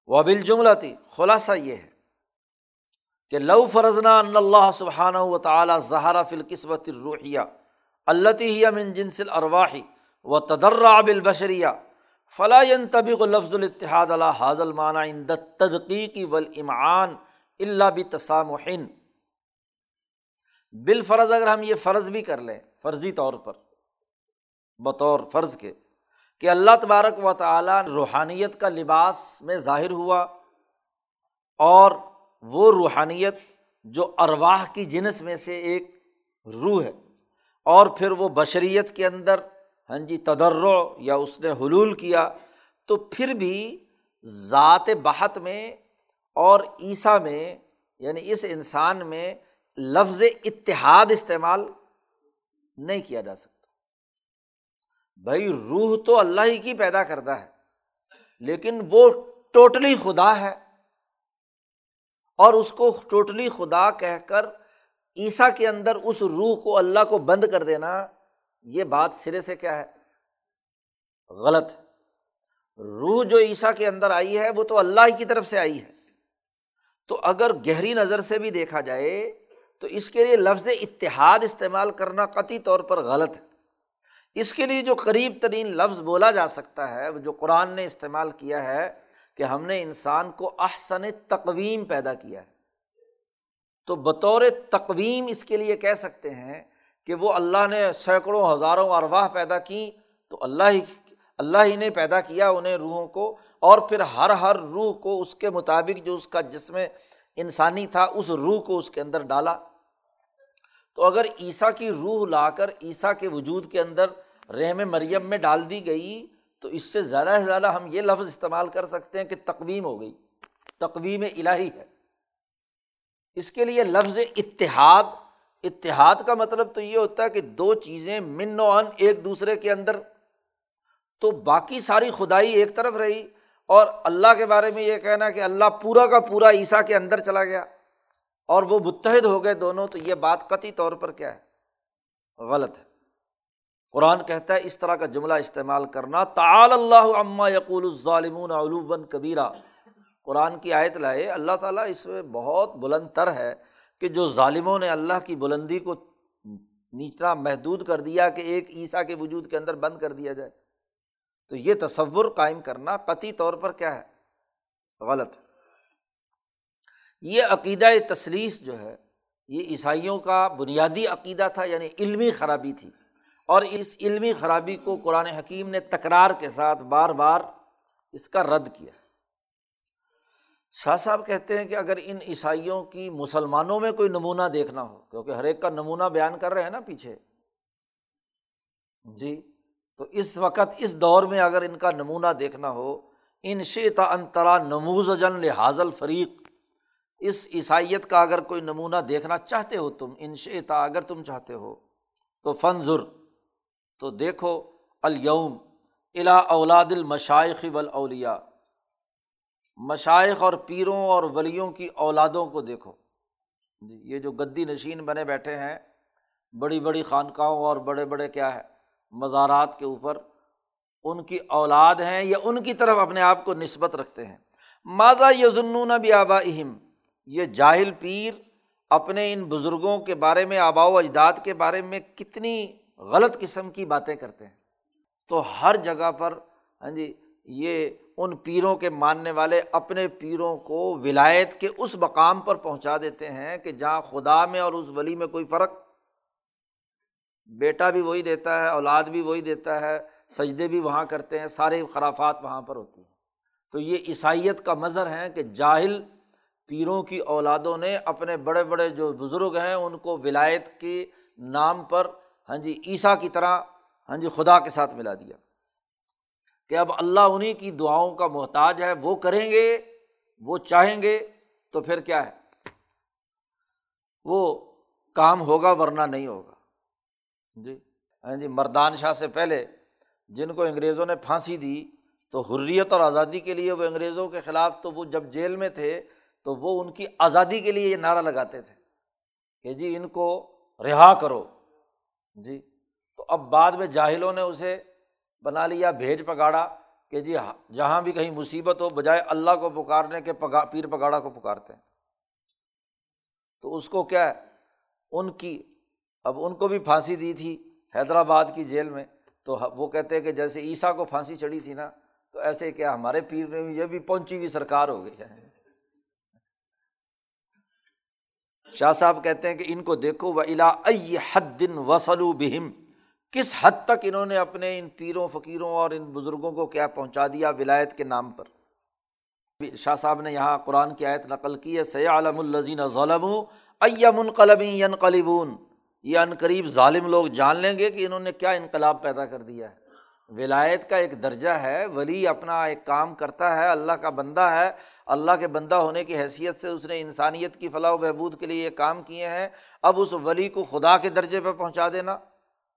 وہ بال جملہ تھی خلاصہ یہ ہے کہ لو فرضنا اللہ سبحانہ و تعالیٰ زہرا فلقسمت الروحیہ اللہ من جنسل ارواحی و تدرا بالبشریہ فلاً طبی لفظ الاتحاد اللہ حاضل معنی ان تدقیقی ولعمان اللہ بھی تسامحن بال فرض اگر ہم یہ فرض بھی کر لیں، فرضی طور پر، بطور فرض کے کہ اللہ تبارک و تعالیٰ روحانیت کا لباس میں ظاہر ہوا اور وہ روحانیت جو ارواہ کی جنس میں سے ایک روح ہے۔ اور پھر وہ بشریت کے اندر ہاں جی تدرو یا اس نے حلول کیا، تو پھر بھی ذات بحت میں اور عیسیٰ میں یعنی اس انسان میں لفظ اتحاد استعمال نہیں کیا جا سکتا۔ بھائی، روح تو اللہ ہی کی پیدا کرتا ہے، لیکن وہ ٹوٹلی خدا ہے۔ اور اس کو ٹوٹلی خدا کہہ کر عیسیٰ کے اندر اس روح کو اللہ کو بند کر دینا، یہ بات سرے سے کیا ہے؟ غلط۔ روح جو عیسیٰ کے اندر آئی ہے، وہ تو اللہ ہی کی طرف سے آئی ہے۔ تو اگر گہری نظر سے بھی دیکھا جائے، تو اس کے لیے لفظ اتحاد استعمال کرنا قطعی طور پر غلط ہے۔ اس کے لیے جو قریب ترین لفظ بولا جا سکتا ہے، جو قرآن نے استعمال کیا ہے کہ ہم نے انسان کو احسن تقویم پیدا کیا ہے۔ تو بطور تقویم اس کے لیے کہہ سکتے ہیں کہ وہ اللہ نے سینکڑوں ہزاروں ارواہ پیدا کی، تو اللہ ہی اللہ ہی نے پیدا کیا انہیں روحوں کو، اور پھر ہر ہر روح کو اس کے مطابق جو اس کا جسم انسانی تھا، اس روح کو اس کے اندر ڈالا۔ تو اگر عیسیٰ کی روح لا کر، عیسیٰ کے وجود کے اندر رحم مریم میں ڈال دی گئی تو اس سے زیادہ سے زیادہ ہم یہ لفظ استعمال کر سکتے ہیں کہ تقویم ہو گئی۔ تقویم الہی ہے۔ اس کے لیے لفظ اتحاد اتحاد کا مطلب تو یہ ہوتا ہے کہ دو چیزیں من و ان ایک دوسرے کے اندر۔ تو باقی ساری خدائی ایک طرف رہی اور اللہ کے بارے میں یہ کہنا کہ اللہ پورا کا پورا عیسیٰ کے اندر چلا گیا اور وہ متحد ہو گئے دونوں، تو یہ بات قطعی طور پر کیا ہے؟ غلط ہے۔ قرآن کہتا ہے اس طرح کا جملہ استعمال کرنا تعال اللہ عما یقول الظالمون علوبً کبیرہ قرآن کی آیت لائے، اللہ تعالیٰ اس میں بہت بلند تر ہے کہ جو ظالموں نے اللہ کی بلندی کو نیچنا محدود کر دیا کہ ایک عیسیٰ کے وجود کے اندر بند کر دیا جائے۔ تو یہ تصور قائم کرنا قطعی طور پر کیا ہے؟ غلط۔ ہے یہ عقیدہ تصلیس جو ہے، یہ عیسائیوں کا بنیادی عقیدہ تھا یعنی علمی خرابی تھی۔ اور اس علمی خرابی کو قرآن حکیم نے تکرار کے ساتھ بار بار اس کا رد کیا۔ شاہ صاحب کہتے ہیں کہ اگر ان عیسائیوں کی مسلمانوں میں کوئی نمونہ دیکھنا ہو، کیونکہ ہر ایک کا نمونہ بیان کر رہے ہیں نا پیچھے۔ جی تو اس وقت، اس دور میں اگر ان کا نمونہ دیکھنا ہو، ان شیتا انترا نموز جن لحاظ الفریق، اس عیسائیت کا اگر کوئی نمونہ دیکھنا چاہتے ہو تم، ان شیتا اگر تم چاہتے ہو، تو فنظر۔ تو دیکھو الوم الا اولاد المشائق ولیا مشائق اور پیروں اور ولیوں کی اولادوں کو دیکھو۔ جی یہ جو گدی نشین بنے بیٹھے ہیں، بڑی بڑی خانقاہوں اور بڑے بڑے کیا ہے، مزارات کے اوپر ان کی اولاد ہیں یا ان کی طرف اپنے آپ کو نسبت رکھتے ہیں۔ ماضا یہ ضنون بھی آبا اہم یہ جاہل پیر اپنے ان بزرگوں کے بارے میں آبا و اجداد کے بارے میں کتنی غلط قسم کی باتیں کرتے ہیں۔ تو ہر جگہ پر ہاں جی یہ ان پیروں کے ماننے والے اپنے پیروں کو ولایت کے اس مقام پر پہنچا دیتے ہیں کہ جہاں خدا میں اور اس ولی میں کوئی فرق۔ بیٹا بھی وہی دیتا ہے، اولاد بھی وہی دیتا ہے، سجدے بھی وہاں کرتے ہیں، سارے خرافات وہاں پر ہوتی ہیں۔ تو یہ عیسائیت کا مظہر ہے کہ جاہل پیروں کی اولادوں نے اپنے بڑے بڑے جو بزرگ ہیں، ان کو ولایت کے نام پر ہاں جی عیسیٰ کی طرح ہاں جی خدا کے ساتھ ملا دیا۔ کہ اب اللہ انہیں کی دعاؤں کا محتاج ہے، وہ کریں گے، وہ چاہیں گے، تو پھر کیا ہے؟ وہ کام ہوگا ورنہ نہیں ہوگا۔ جی ہاں جی مردان شاہ سے پہلے جن کو انگریزوں نے پھانسی دی، تو حریت اور آزادی کے لیے وہ انگریزوں کے خلاف تو وہ جب جیل میں تھے، تو وہ ان کی آزادی کے لیے یہ نعرہ لگاتے تھے کہ جی ان کو رہا کرو۔ جی تو اب بعد میں جاہلوں نے اسے بنا لیا، بھیج پگاڑا کہ جی جہاں بھی کہیں مصیبت ہو، بجائے اللہ کو پکارنے کے پگا پیر پگاڑا کو پکارتے ہیں۔ تو اس کو کیا ہے؟ ان کی، اب ان کو بھی پھانسی دی تھی حیدرآباد کی جیل میں۔ تو وہ کہتے ہیں کہ جیسے عیسیٰ کو پھانسی چڑھی تھی نا، تو ایسے کیا ہمارے پیر میں یہ بھی پہنچی ہوئی سرکار ہو گئی ہے۔ شاہ صاحب کہتے ہیں کہ ان کو دیکھو و الا حد دن وسلو بہم کس حد تک انہوں نے اپنے ان پیروں، فقیروں اور ان بزرگوں کو کیا پہنچا دیا ولایت کے نام پر؟ شاہ صاحب نے یہاں قرآن کی آیت نقل کی ہے سید علم الزین ظلم یم قلبی ین قلیبون یہ عن قریب ظالم لوگ جان لیں گے کہ انہوں نے کیا انقلاب پیدا کر دیا ہے۔ ولایت کا ایک درجہ ہے، ولی اپنا ایک کام کرتا ہے، اللہ کا بندہ ہے۔ اللہ کے بندہ ہونے کی حیثیت سے اس نے انسانیت کی فلاح و بہبود کے لیے یہ کام کیے ہیں۔ اب اس ولی کو خدا کے درجے پہ پہنچا دینا۔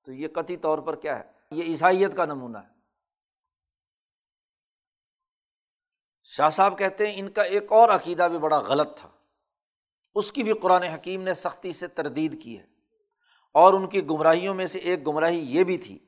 تو یہ قطعی طور پر کیا ہے؟ یہ عیسائیت کا نمونہ ہے۔ شاہ صاحب کہتے ہیں ان کا ایک اور عقیدہ بھی بڑا غلط تھا۔ اس کی بھی قرآن حکیم نے سختی سے تردید کی ہے۔ اور ان کی گمراہیوں میں سے ایک گمراہی یہ بھی تھی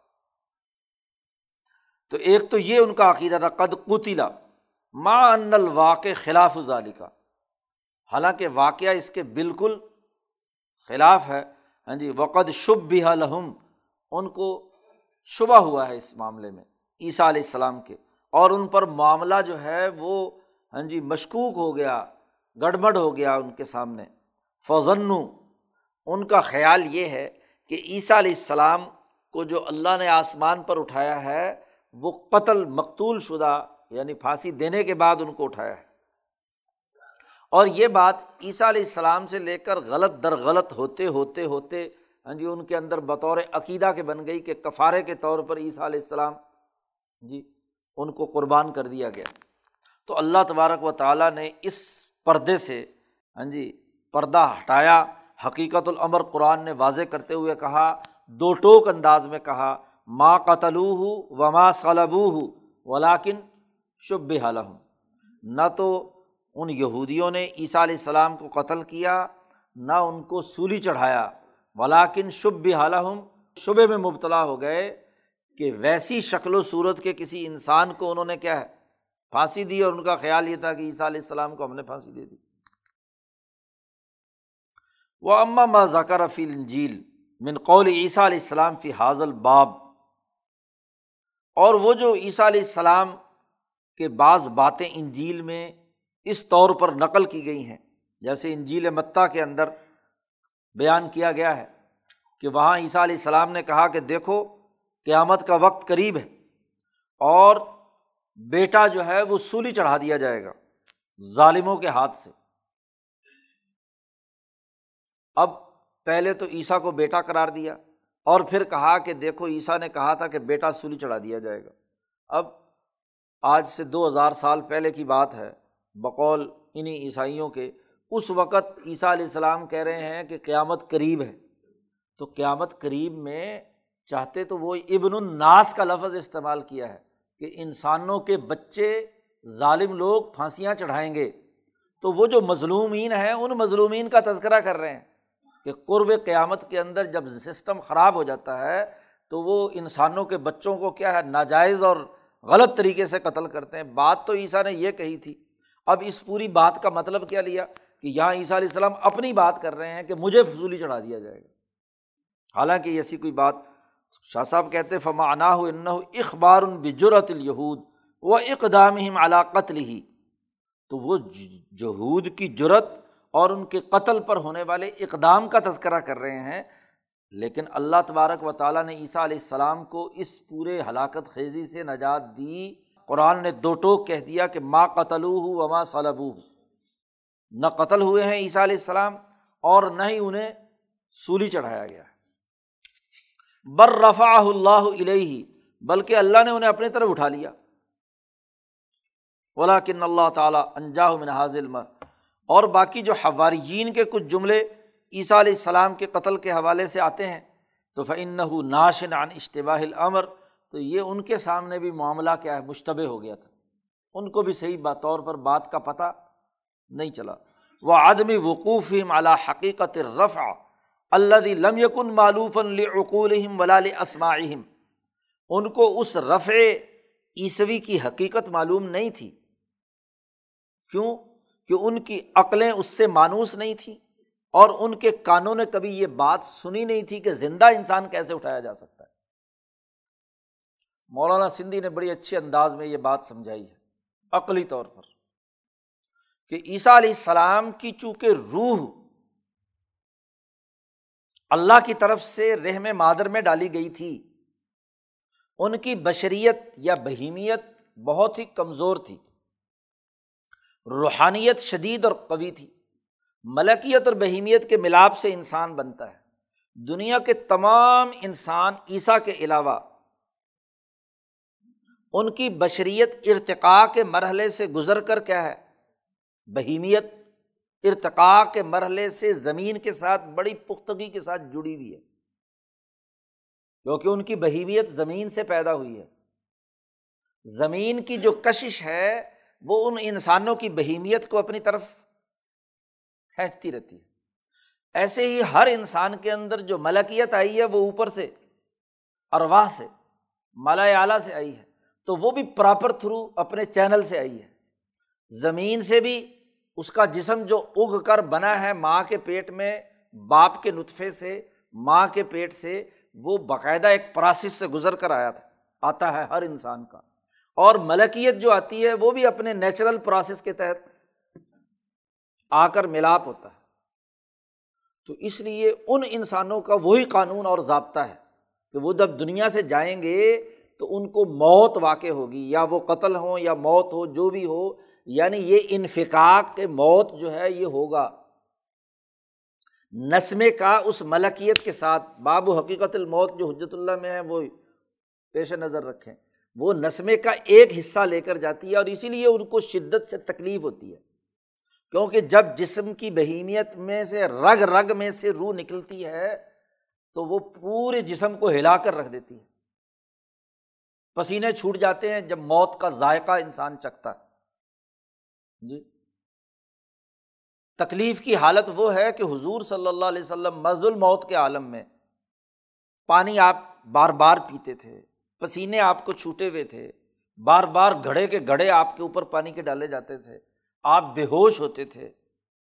تو ایک تو یہ ان کا عقیدہ تھا، قد قطلا ماں ان الواقع خلاف ظالی کا حالانکہ واقعہ اس کے بالکل خلاف ہے۔ ہاں جی وقد شب بھی لہم، ان کو شبہ ہوا ہے اس معاملے میں عیسیٰ علیہ السلام کے۔ اور ان پر معاملہ جو ہے وہ ہاں جی مشکوک ہو گیا، گڑبڑ ہو گیا ان کے سامنے۔ فضن ان کا خیال یہ ہے کہ عیسیٰ علیہ السلام کو جو اللہ نے آسمان پر اٹھایا ہے وہ قتل مقتول شدہ یعنی پھانسی دینے کے بعد ان کو اٹھایا ہے۔ اور یہ بات عیسیٰ علیہ السلام سے لے کر غلط در غلط ہوتے ہوتے ہوتے ہاں جی ان کے اندر بطور عقیدہ کے بن گئی کہ کفارے کے طور پر عیسیٰ علیہ السلام جی ان کو قربان کر دیا گیا۔ تو اللہ تبارک و تعالیٰ نے اس پردے سے ہاں جی پردہ ہٹایا۔ حقیقت العمر قرآن نے واضح کرتے ہوئے کہا، دو ٹوک انداز میں کہا ماں قتلو و ماں صلبو ہو ولاکن شب حال نہ تو ان یہودیوں نے عیسیٰ علیہ السلام کو قتل کیا، نہ ان کو سولی چڑھایا۔ ولاکن شب بھی شبے میں مبتلا ہو گئے کہ ویسی شکل و صورت کے کسی انسان کو انہوں نے کیا ہے، پھانسی دی اور ان کا خیال یہ تھا کہ عیسیٰ علیہ السلام کو ہم نے پھانسی دے دی۔ وہ اما ما ذکر فی الجیل من قول عیسیٰ علیہ السلام فی حاضل باب اور وہ جو عیسیٰ علیہ السلام کے بعض باتیں انجیل میں اس طور پر نقل کی گئی ہیں، جیسے انجیل متا کے اندر بیان کیا گیا ہے کہ وہاں عیسیٰ علیہ السلام نے کہا کہ دیکھو، قیامت کا وقت قریب ہے اور بیٹا جو ہے وہ سولی چڑھا دیا جائے گا ظالموں کے ہاتھ سے۔ اب پہلے تو عیسیٰ کو بیٹا قرار دیا۔ اور پھر کہا کہ دیکھو، عیسیٰ نے کہا تھا کہ بیٹا سولی چڑھا دیا جائے گا۔ اب آج سے دو ہزار سال پہلے کی بات ہے۔ بقول انہیں عیسائیوں کے۔ اس وقت عیسیٰ علیہ السلام کہہ رہے ہیں کہ قیامت قریب ہے۔ تو قیامت قریب میں چاہتے تو وہ ابن الناس کا لفظ استعمال کیا ہے کہ انسانوں کے بچے ظالم لوگ پھانسیاں چڑھائیں گے۔ تو وہ جو مظلومین ہیں، ان مظلومین کا تذکرہ کر رہے ہیں۔ کہ قرب قیامت کے اندر جب سسٹم خراب ہو جاتا ہے تو وہ انسانوں کے بچوں کو کیا ہے، ناجائز اور غلط طریقے سے قتل کرتے ہیں۔ بات تو عیسیٰ نے یہ کہی تھی۔ اب اس پوری بات کا مطلب کیا لیا؟ کہ یہاں عیسیٰ علیہ السلام اپنی بات کر رہے ہیں کہ مجھے فضولی چڑھا دیا جائے گا۔ حالانکہ ایسی کوئی بات شاہ صاحب کہتے فما انا ان اخبار بجرت الہود وہ اقدام علا قتل ہی تو وہ جہود کی جرت اور ان کے قتل پر ہونے والے اقدام کا تذکرہ کر رہے ہیں۔ لیکن اللہ تبارک و تعالیٰ نے عیسیٰ علیہ السلام کو اس پورے ہلاکت خیزی سے نجات دی۔ قرآن نے دو ٹوک کہہ دیا کہ ماں قتل ہو و ماں صلب نہ قتل ہوئے ہیں عیسیٰ علیہ السلام اور نہ ہی انہیں سولی چڑھایا گیا۔ بر رفا اللہ علیہ بلکہ اللہ نے انہیں اپنی طرف اٹھا لیا۔ اولا کن اللہ تعالیٰ انجاہ من حاضل اور باقی جو حواریین کے کچھ جملے عیسیٰ علیہ السلام کے قتل کے حوالے سے آتے ہیں، تو فن ناشن عن اشتباہ العمر تو یہ ان کے سامنے بھی معاملہ کیا ہے، مشتبہ ہو گیا تھا۔ ان کو بھی صحیح بات طور پر بات کا پتہ نہیں چلا۔ وہ آدمی وقوف اعلیٰ حقیقت رفع اللہ لم یکن معلوف العقول ولال اسماعیم ان کو اس رفع عیسوی کی حقیقت معلوم نہیں تھی۔ کیوں؟ کہ ان کی عقلیں اس سے مانوس نہیں تھیں اور ان کے کانوں نے کبھی یہ بات سنی نہیں تھی کہ زندہ انسان کیسے اٹھایا جا سکتا ہے۔ مولانا سندھی نے بڑی اچھے انداز میں یہ بات سمجھائی ہے عقلی طور پر کہ عیسیٰ علیہ السلام کی چونکہ روح اللہ کی طرف سے رحم مادر میں ڈالی گئی تھی، ان کی بشریت یا بہیمیت بہت ہی کمزور تھی۔ روحانیت شدید اور قوی تھی۔ ملکیت اور بہیمیت کے ملاپ سے انسان بنتا ہے۔ دنیا کے تمام انسان عیسیٰ کے علاوہ ان کی بشریت ارتقاء کے مرحلے سے گزر کر کیا ہے؟ بہیمیت ارتقاء کے مرحلے سے زمین کے ساتھ بڑی پختگی کے ساتھ جڑی ہوئی ہے۔ کیونکہ ان کی بہیمیت زمین سے پیدا ہوئی ہے۔ زمین کی جو کشش ہے وہ ان انسانوں کی بہیمیت کو اپنی طرف کھینچتی رہتی ہے۔ ایسے ہی ہر انسان کے اندر جو ملکیت آئی ہے وہ اوپر سے ارواہ سے مالا اعلیٰ سے آئی ہے۔ تو وہ بھی پراپر تھرو اپنے چینل سے آئی ہے۔ زمین سے بھی اس کا جسم جو اگ کر بنا ہے ماں کے پیٹ میں، باپ کے نطفے سے، ماں کے پیٹ سے، وہ باقاعدہ ایک پراسس سے گزر کر آیا تھا، آتا ہے ہر انسان کا۔ اور ملکیت جو آتی ہے وہ بھی اپنے نیچرل پروسیس کے تحت آ کر ملاپ ہوتا ہے۔ تو اس لیے ان انسانوں کا وہی قانون اور ضابطہ ہے کہ وہ جب دنیا سے جائیں گے تو ان کو موت واقع ہوگی، یا وہ قتل ہوں یا موت ہو، جو بھی ہو یعنی یہ انفقاق کے موت جو ہے یہ ہوگا۔ نسمے کا اس ملکیت کے ساتھ، باب و حقیقت الموت جو حجرت اللہ میں ہے، وہ پیش نظر رکھیں۔ وہ نسمے کا ایک حصہ لے کر جاتی ہے اور اسی لیے ان کو شدت سے تکلیف ہوتی ہے۔ کیونکہ جب جسم کی بہیمیت میں سے رگ رگ میں سے روح نکلتی ہے تو وہ پورے جسم کو ہلا کر رکھ دیتی ہے۔ پسینے چھوٹ جاتے ہیں جب موت کا ذائقہ انسان چکھتا ہے۔ جی۔ تکلیف کی حالت وہ ہے کہ حضور صلی اللہ علیہ وسلم مز الموت کے عالم میں پانی آپ بار بار پیتے تھے۔ پسینے آپ کو چھوٹے ہوئے تھے، بار بار گھڑے کے گڑھے آپ کے اوپر پانی کے ڈالے جاتے تھے۔ آپ بے ہوش ہوتے تھے۔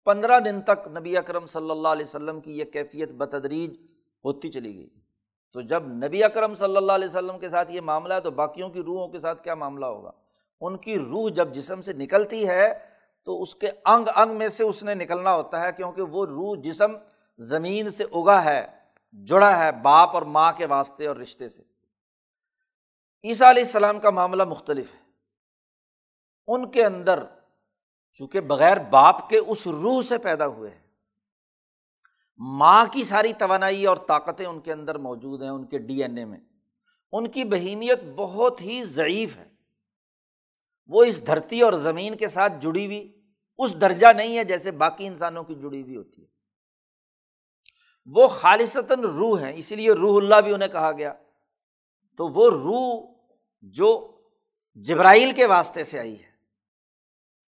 پندرہ دن تک نبی اکرم صلی اللہ علیہ وسلم کی یہ کیفیت بتدریج ہوتی چلی گئی۔ تو جب نبی اکرم صلی اللہ علیہ وسلم کے ساتھ یہ معاملہ ہے تو باقیوں کی روحوں کے ساتھ کیا معاملہ ہوگا؟ ان کی روح جب جسم سے نکلتی ہے تو اس کے انگ انگ میں سے اس نے نکلنا ہوتا ہے کیونکہ وہ روح جسم زمین سے اگا ہے، جڑا ہے باپ اور ماں کے واسطے اور رشتے سے۔ عیسیٰ علیہ السلام کا معاملہ مختلف ہے۔ ان کے اندر چونکہ بغیر باپ کے اس روح سے پیدا ہوئے ہیں۔ ماں کی ساری توانائی اور طاقتیں ان کے اندر موجود ہیں، ان کے ڈی این اے میں۔ ان کی بہیمیت بہت ہی ضعیف ہے۔ وہ اس دھرتی اور زمین کے ساتھ جڑی ہوئی، اس درجہ نہیں ہے جیسے باقی انسانوں کی جڑی ہوئی ہوتی ہے۔ وہ خالصتاً روح ہیں، اسی لیے روح اللہ بھی انہیں کہا گیا۔ تو وہ روح جو جبرائیل کے واسطے سے آئی ہے۔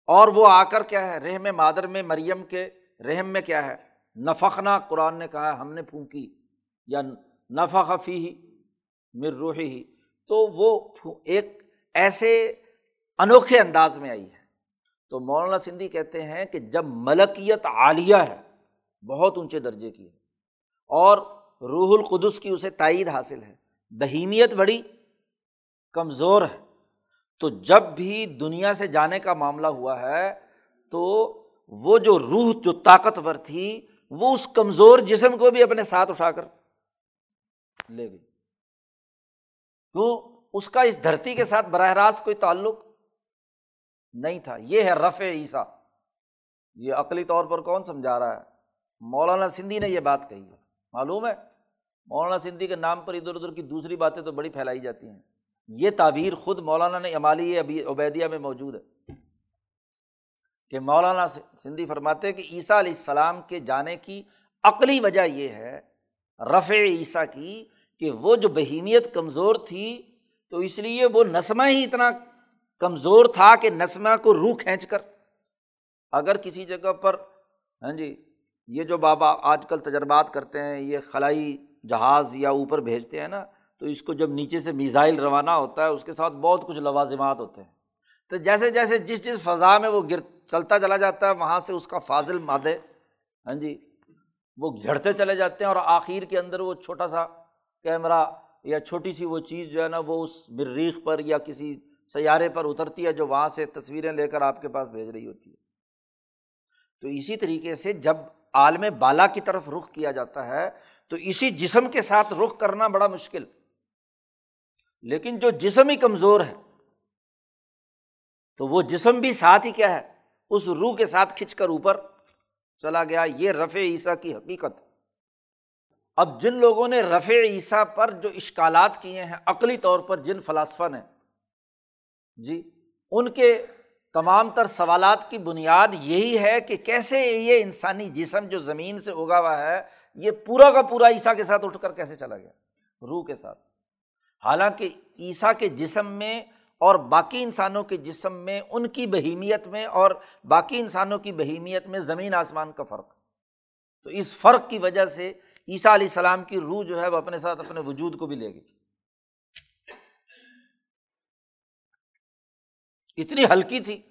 اور وہ آ کر کیا ہے، رحم مادر میں مریم کے، رحم میں کیا ہے؟ نفقنا قرآن نے کہا ہم نے پھونکی۔ یا نفق فی ہی مر روحی۔ ہی تو وہ ایک ایسے انوکھے انداز میں آئی ہے۔ تو مولانا سندھی کہتے ہیں کہ جب ملکیت عالیہ ہے، بہت اونچے درجے کی ہے، اور روح القدس کی اسے تائید حاصل ہے بہیمیت بڑی، کمزور ہے۔ تو جب بھی دنیا سے جانے کا معاملہ ہوا ہے، تو وہ جو روح، جو طاقتور تھی، وہ اس کمزور جسم کو بھی اپنے ساتھ اٹھا کر لے گئی۔ کیوں؟ اس کا اس دھرتی کے ساتھ براہ راست کوئی تعلق نہیں تھا۔ یہ ہے رف عیسیٰ۔ یہ عقلی طور پر کون سمجھا رہا ہے؟ مولانا سندھی نے یہ بات کہی ہے۔ معلوم ہے؟ مولانا سندھی کے نام پر ادھر ادھر کی دوسری باتیں تو بڑی پھیلائی جاتی ہیں۔ یہ تعبیر خود مولانا نے امالی عبیدیہ میں موجود ہے کہ مولانا سندھی فرماتے کہ عیسیٰ علیہ السلام کے جانے کی عقلی وجہ یہ ہے، رفع عیسیٰ کی کہ وہ جو بہیمیت کمزور تھی، تو اس لیے وہ نسمہ ہی اتنا کمزور تھا کہ نسمہ کو روح کھینچ کر۔ اگر کسی جگہ پر ہاں جی یہ جو بابا آج کل تجربات کرتے ہیں، یہ خلائی جہاز یا اوپر بھیجتے ہیں نا، تو اس کو جب نیچے سے میزائل روانہ ہوتا ہے، اس کے ساتھ بہت کچھ لوازمات ہوتے ہیں۔ تو جیسے جیسے جس جس فضا میں وہ گر، چلتا چلا جاتا ہے، وہاں سے اس کا فاضل مادے ہاں جی وہ جھڑتے چلے جاتے ہیں اور آخر کے اندر وہ چھوٹا سا کیمرہ یا چھوٹی سی وہ چیز جو ہے نا، وہ اس مریخ پر یا کسی سیارے پر اترتی ہے جو وہاں سے تصویریں لے کر آپ کے پاس بھیج رہی ہوتی ہے۔ تو اسی طریقے سے جب عالم بالا کی طرف رخ کیا جاتا ہے تو اسی جسم کے ساتھ رخ کرنا بڑا مشکل۔ لیکن جو جسم ہی کمزور ہے، تو وہ جسم بھی ساتھ ہی کیا ہے؟ اس روح کے ساتھ کھنچ کر اوپر چلا گیا۔ یہ رف عیسیٰ کی حقیقت۔ اب جن لوگوں نے رفع عیسیٰ پر جو اشکالات کیے ہیں، عقلی طور پر جن فلاسفہ نے جی ان کے تمام تر سوالات کی بنیاد یہی ہے کہ کیسے یہ انسانی جسم جو زمین سے اگا ہوا ہے یہ پورا کا پورا عیسیٰ کے ساتھ اٹھ کر کیسے چلا گیا؟ روح کے ساتھ۔ حالانکہ عیسیٰ کے جسم میں اور باقی انسانوں کے جسم میں، ان کی بہیمیت میں اور باقی انسانوں کی بہیمیت میں زمین آسمان کا فرق۔ تو اس فرق کی وجہ سے عیسیٰ علیہ السلام کی روح جو ہے وہ اپنے ساتھ اپنے وجود کو بھی لے گئی۔ اتنی ہلکی تھی۔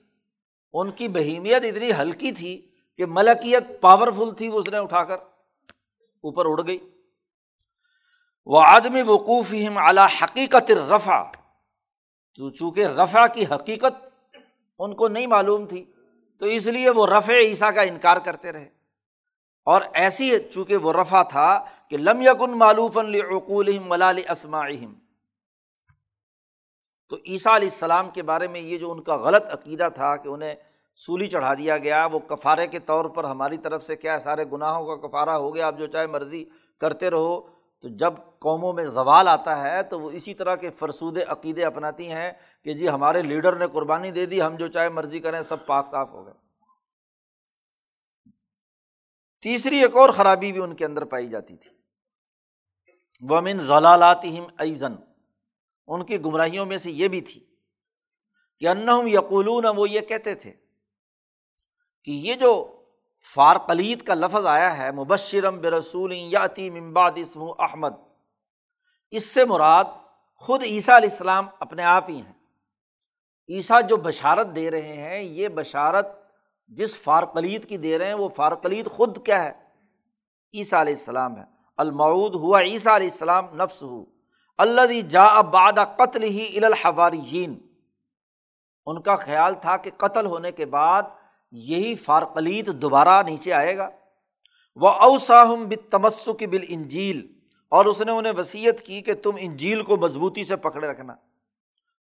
ان کی بہیمیت اتنی ہلکی تھی کہ ملکیت پاورفل تھی وہ اس نے اٹھا کر۔ اوپر اڑ گئی۔ وہ آدمی وقوف اعلیٰ حقیقت رفا تو چونکہ رفا کی حقیقت ان کو نہیں معلوم تھی، تو اس لیے وہ رف عیسیٰ کا انکار کرتے رہے۔ اور ایسی چونکہ وہ رفا تھا کہ لم یکن معلوف العقول ملال اسماعیم تو عیسیٰ علیہ السلام کے بارے میں یہ جو ان کا غلط عقیدہ تھا کہ انہیں سولی چڑھا دیا گیا، وہ کفارے کے طور پر ہماری طرف سے کیا ہے، سارے گناہوں کا کفارہ ہو گیا، آپ جو چاہے مرضی کرتے رہو۔ تو جب قوموں میں زوال آتا ہے تو وہ اسی طرح کے فرسود عقیدے اپناتی ہیں کہ جی ہمارے لیڈر نے قربانی دے دی، ہم جو چاہے مرضی کریں، سب پاک صاف ہو گئے۔ تیسری ایک اور خرابی بھی ان کے اندر پائی جاتی تھی۔ ومن ضلالات ایزن ان کی گمراہیوں میں سے یہ بھی تھی کہ انہم یقولون، وہ یہ کہتے تھے کہ یہ جو فارقلیت کا لفظ آیا ہے مبشرم برسول یاتی ممباد اسم احمد، اس سے مراد خود عیسیٰ علیہ السلام اپنے آپ ہی ہیں۔ عیسیٰ جو بشارت دے رہے ہیں، یہ بشارت جس فارقلیت کی دے رہے ہیں، وہ فارقلیت خود کیا ہے؟ عیسیٰ علیہ السلام ہے۔ المعود ہوا عیسیٰ علیہ السلام نفس ہو اللہ جا اباد قتل ہی الحوارین ان کا خیال تھا کہ قتل ہونے کے بعد یہی فارقلیت دوبارہ نیچے آئے گا۔ وہ اوساہم بت تمسک بال انجیل اور اس نے انہیں وصیت کی کہ تم انجیل کو مضبوطی سے پکڑے رکھنا۔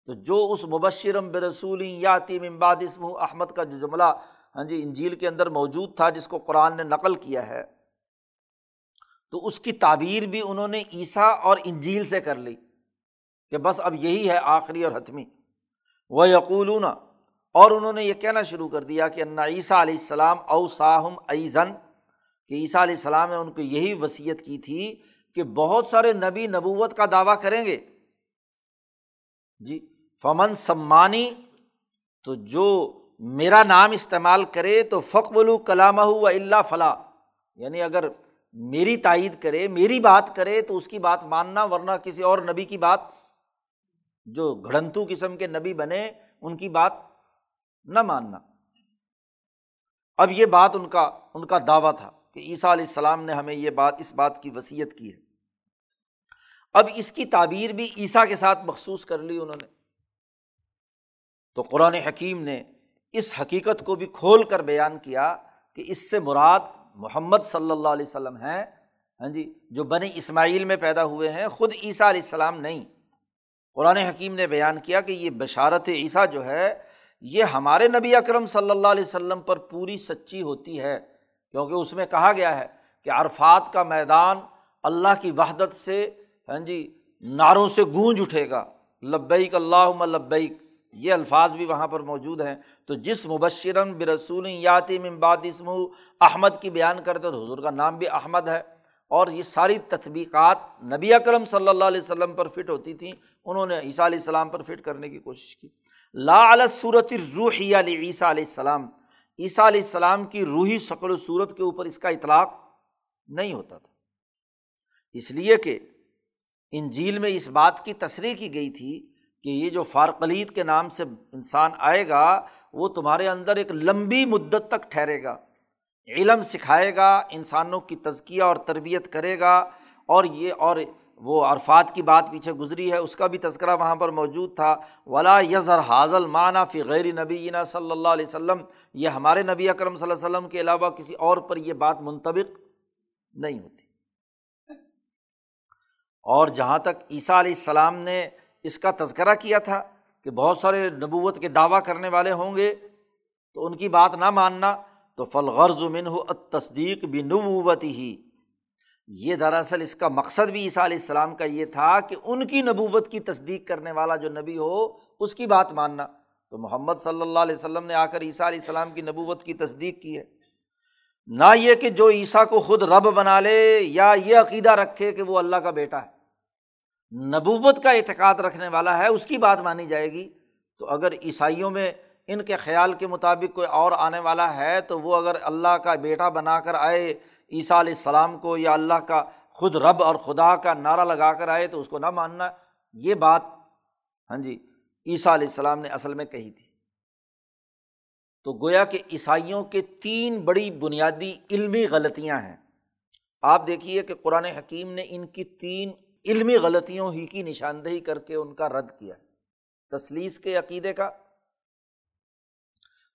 تو جو اس مبشرم برسول یاتیم امباد اسم احمد کا جو جملہ ہاں جی انجیل کے اندر موجود تھا، جس کو قرآن نے نقل کیا ہے، تو اس کی تعبیر بھی انہوں نے عیسیٰ اور انجیل سے کر لی کہ بس اب یہی ہے آخری اور حتمی۔ وہ یقولون اور انہوں نے یہ کہنا شروع کر دیا کہ انا عیسیٰ علیہ السلام او صاحم ایزن کہ عیسیٰ علیہ السلام نے ان کو یہی وصیت کی تھی کہ بہت سارے نبی نبوت کا دعویٰ کریں گے۔ جی فمن سمانی، تو جو میرا نام استعمال کرے تو فقبل کلامہ و اللہ فلاں یعنی اگر میری تائید کرے، میری بات کرے تو اس کی بات ماننا، ورنہ کسی اور نبی کی بات، جو گھڑنتو قسم کے نبی بنے، ان کی بات نہ ماننا۔ اب یہ بات ان کا ان کا دعویٰ تھا کہ عیسیٰ علیہ السلام نے ہمیں یہ بات، اس بات کی وصیت کی ہے۔ اب اس کی تعبیر بھی عیسیٰ کے ساتھ مخصوص کر لی انہوں نے۔ تو قرآن حکیم نے اس حقیقت کو بھی کھول کر بیان کیا کہ اس سے مراد محمد صلی اللہ علیہ وسلم ہیں۔ ہاں جی جو بنی اسماعیل میں پیدا ہوئے ہیں، خود عیسیٰ علیہ السلام نہیں۔ قرآن حکیم نے بیان کیا کہ یہ بشارت عیسیٰ جو ہے یہ ہمارے نبی اکرم صلی اللہ علیہ وسلم پر پوری سچی ہوتی ہے، کیونکہ اس میں کہا گیا ہے کہ عرفات کا میدان اللہ کی وحدت سے ہاں جی نعروں سے گونج اٹھے گا۔ لبیک اللہ لبیک، یہ الفاظ بھی وہاں پر موجود ہیں۔ تو جس مبشرن برسول یاتیم امباد اسم احمد کی بیان کرتے تو حضور کا نام بھی احمد ہے۔ اور یہ ساری تطبیقات نبی اکرم صلی اللہ علیہ وسلم پر فٹ ہوتی تھیں۔ انہوں نے عیسیٰ علیہ السلام پر فٹ کرنے کی کوشش کی۔ لا علیہ صورت روحی علی عیسیٰ علیہ السلام۔ عیسیٰ علیہ السلام کی روحی شکل و صورت کے اوپر اس کا اطلاق نہیں ہوتا تھا۔ اس لیے کہ ان جھیل میں اس بات کی تصریح کی گئی تھی کہ یہ جو فارقلیت کے نام سے انسان آئے گا، وہ تمہارے اندر ایک لمبی مدت تک ٹھہرے گا، علم سکھائے گا، انسانوں کی تزکیہ اور تربیت کرے گا اور یہ اور وہ عرفات کی بات پیچھے گزری ہے، اس کا بھی تذکرہ وہاں پر موجود تھا۔ ولا یزر حاضل معنیٰ فی غیر نبی صلی اللہ علیہ وسلم۔ یہ ہمارے نبی اکرم صلی اللہ علیہ وسلم کے علاوہ کسی اور پر یہ بات منطبق نہیں ہوتی۔ اور جہاں تک عیسیٰ علیہ السلام نے اس کا تذکرہ کیا تھا کہ بہت سارے نبوت کے دعویٰ کرنے والے ہوں گے، تو ان کی بات نہ ماننا، تو فلغرض من تصدیق بھی نبوت ہی یہ دراصل اس کا مقصد بھی عیسیٰ علیہ السلام کا یہ تھا کہ ان کی نبوت کی تصدیق کرنے والا جو نبی ہو، اس کی بات ماننا۔ تو محمد صلی اللہ علیہ وسلم نے آ کر عیسیٰ علیہ السلام کی نبوت کی تصدیق کی ہے۔ نہ یہ کہ جو عیسیٰ کو خود رب بنا لے یا یہ عقیدہ رکھے کہ وہ اللہ کا بیٹا ہے۔ نبوت کا اعتقاد رکھنے والا ہے، اس کی بات مانی جائے گی۔ تو اگر عیسائیوں میں ان کے خیال کے مطابق کوئی اور آنے والا ہے، تو وہ اگر اللہ کا بیٹا بنا کر آئے عیسیٰ علیہ السلام کو یا اللہ کا خود رب اور خدا کا نعرہ لگا کر آئے تو اس کو نہ ماننا، یہ بات ہاں جی عیسیٰ علیہ السلام نے اصل میں کہی تھی۔ تو گویا کہ عیسائیوں کے تین بڑی بنیادی علمی غلطیاں ہیں۔ آپ دیکھیے کہ قرآن حکیم نے ان کی تین علمی غلطیوں ہی کی نشاندہی کر کے ان کا رد کیا، تسلیس کے عقیدے کا۔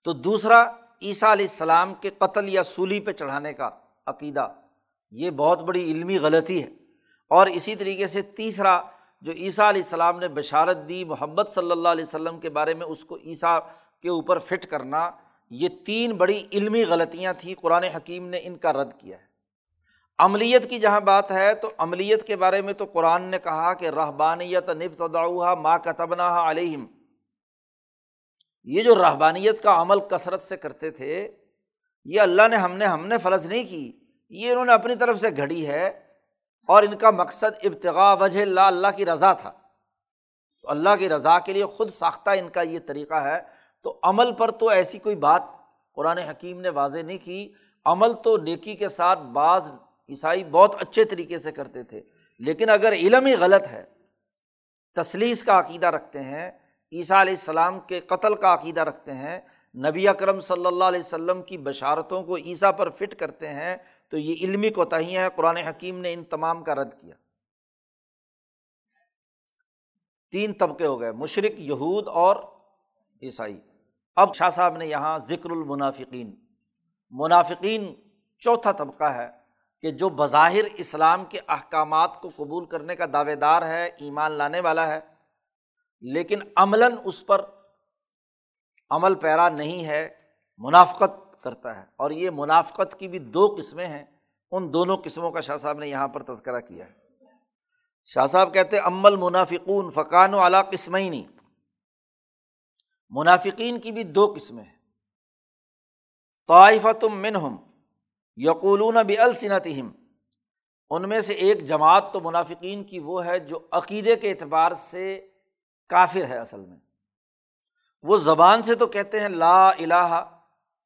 تو دوسرا، عیسیٰ علیہ السلام کے قتل یا سولی پہ چڑھانے کا۔ عقیدہ۔ یہ بہت بڑی علمی غلطی ہے۔ اور اسی طریقے سے تیسرا، جو عیسیٰ علیہ السلام نے بشارت دی محمد صلی اللہ علیہ وسلم کے بارے میں، اس کو عیسیٰ کے اوپر فٹ کرنا، یہ تین بڑی علمی غلطیاں تھیں۔ قرآن حکیم نے ان کا رد کیا ہے۔ عملیت کی جہاں بات ہے، تو عملیت کے بارے میں تو قرآن نے کہا کہ رحبانیت نب تداؤ ماں کا علیہم۔ یہ جو رحبانیت کا عمل کثرت سے کرتے تھے یہ اللہ نے ہم نے ہم نے فرض نہیں کی، یہ انہوں نے اپنی طرف سے گھڑی ہے اور ان کا مقصد ابتغاء وجہ اللہ اللہ کی رضا تھا۔ تو اللہ کی رضا کے لیے خود ساختہ ان کا یہ طریقہ ہے۔ تو عمل پر تو ایسی کوئی بات قرآن حکیم نے واضح نہیں کی۔ عمل تو نیکی کے ساتھ بعض عیسائی بہت اچھے طریقے سے کرتے تھے۔ لیکن اگر علم ہی غلط ہے تصلیس کا عقیدہ رکھتے ہیں، عیسیٰ علیہ السلام کے قتل کا عقیدہ رکھتے ہیں نبی اکرم صلی اللہ علیہ وسلم کی بشارتوں کو عیسیٰ پر فٹ کرتے ہیں تو یہ علمی کوتاہیاں ہیں، قرآن حکیم نے ان تمام کا رد کیا۔ تین طبقے ہو گئے، مشرق، یہود اور عیسائی۔ اب شاہ صاحب نے یہاں ذکر المنافقین۔ منافقین چوتھا طبقہ ہے کہ جو بظاہر اسلام کے احکامات کو قبول کرنے کا دعوے دار ہے، ایمان لانے والا ہے، لیکن عملاً اس پر عمل پیرا نہیں ہے، منافقت کرتا ہے۔ اور یہ منافقت کی بھی دو قسمیں ہیں۔ ان دونوں قسموں کا شاہ صاحب نے یہاں پر تذکرہ کیا ہے۔ شاہ صاحب کہتے عمل منافقون فقان و اعلیٰ قسمیں نہیں منافقین کی بھی دو قسمیں ہیں۔ طائفہ تم منہم یقولون بھی السنتہم ان میں سے ایک جماعت تو منافقین کی وہ ہے جو عقیدے کے اعتبار سے کافر ہے اصل میں۔ وہ زبان سے تو کہتے ہیں لا الہ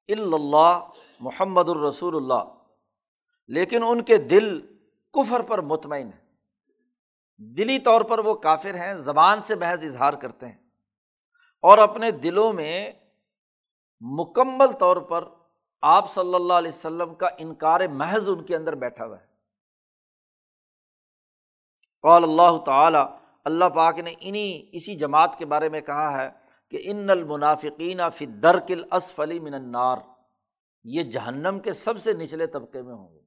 الا اللہ محمد الرسول اللہ، لیکن ان کے دل کفر پر مطمئن ہے دلی طور پر وہ کافر ہیں، زبان سے بحث اظہار کرتے ہیں۔ اور اپنے دلوں میں مکمل طور پر آپ صلی اللہ علیہ وسلم کا انکار محض ان کے اندر بیٹھا ہوا ہے۔ قال اللہ تعالیٰ، اللہ پاک نے انہیں اسی جماعت کے بارے میں کہا ہے کہ ان المنافقین فی درکل اسفلی من النار، یہ جہنم کے سب سے نچلے طبقے میں ہوں گے۔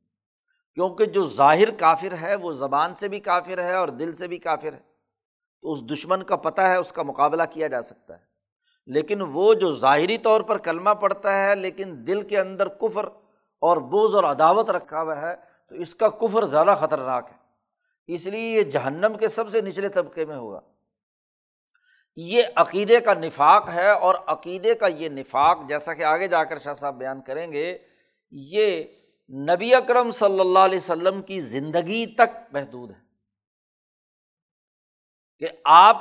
کیونکہ جو ظاہر کافر ہے، وہ زبان سے بھی کافر ہے اور دل سے بھی کافر ہے۔ تو اس دشمن کا پتہ ہے، اس کا مقابلہ کیا جا سکتا ہے۔ لیکن وہ جو ظاہری طور پر کلمہ پڑتا ہے، لیکن دل کے اندر کفر اور بوز اور عداوت رکھا ہوا ہے، تو اس کا کفر زیادہ خطرناک ہے۔ اس لیے یہ جہنم کے سب سے نچلے طبقے میں ہوگا۔ یہ عقیدے کا نفاق ہے اور عقیدے کا یہ نفاق جیسا کہ آگے جا کر شاہ صاحب بیان کریں گے، یہ نبی اکرم صلی اللہ علیہ وسلم کی زندگی تک محدود ہے۔ کہ آپ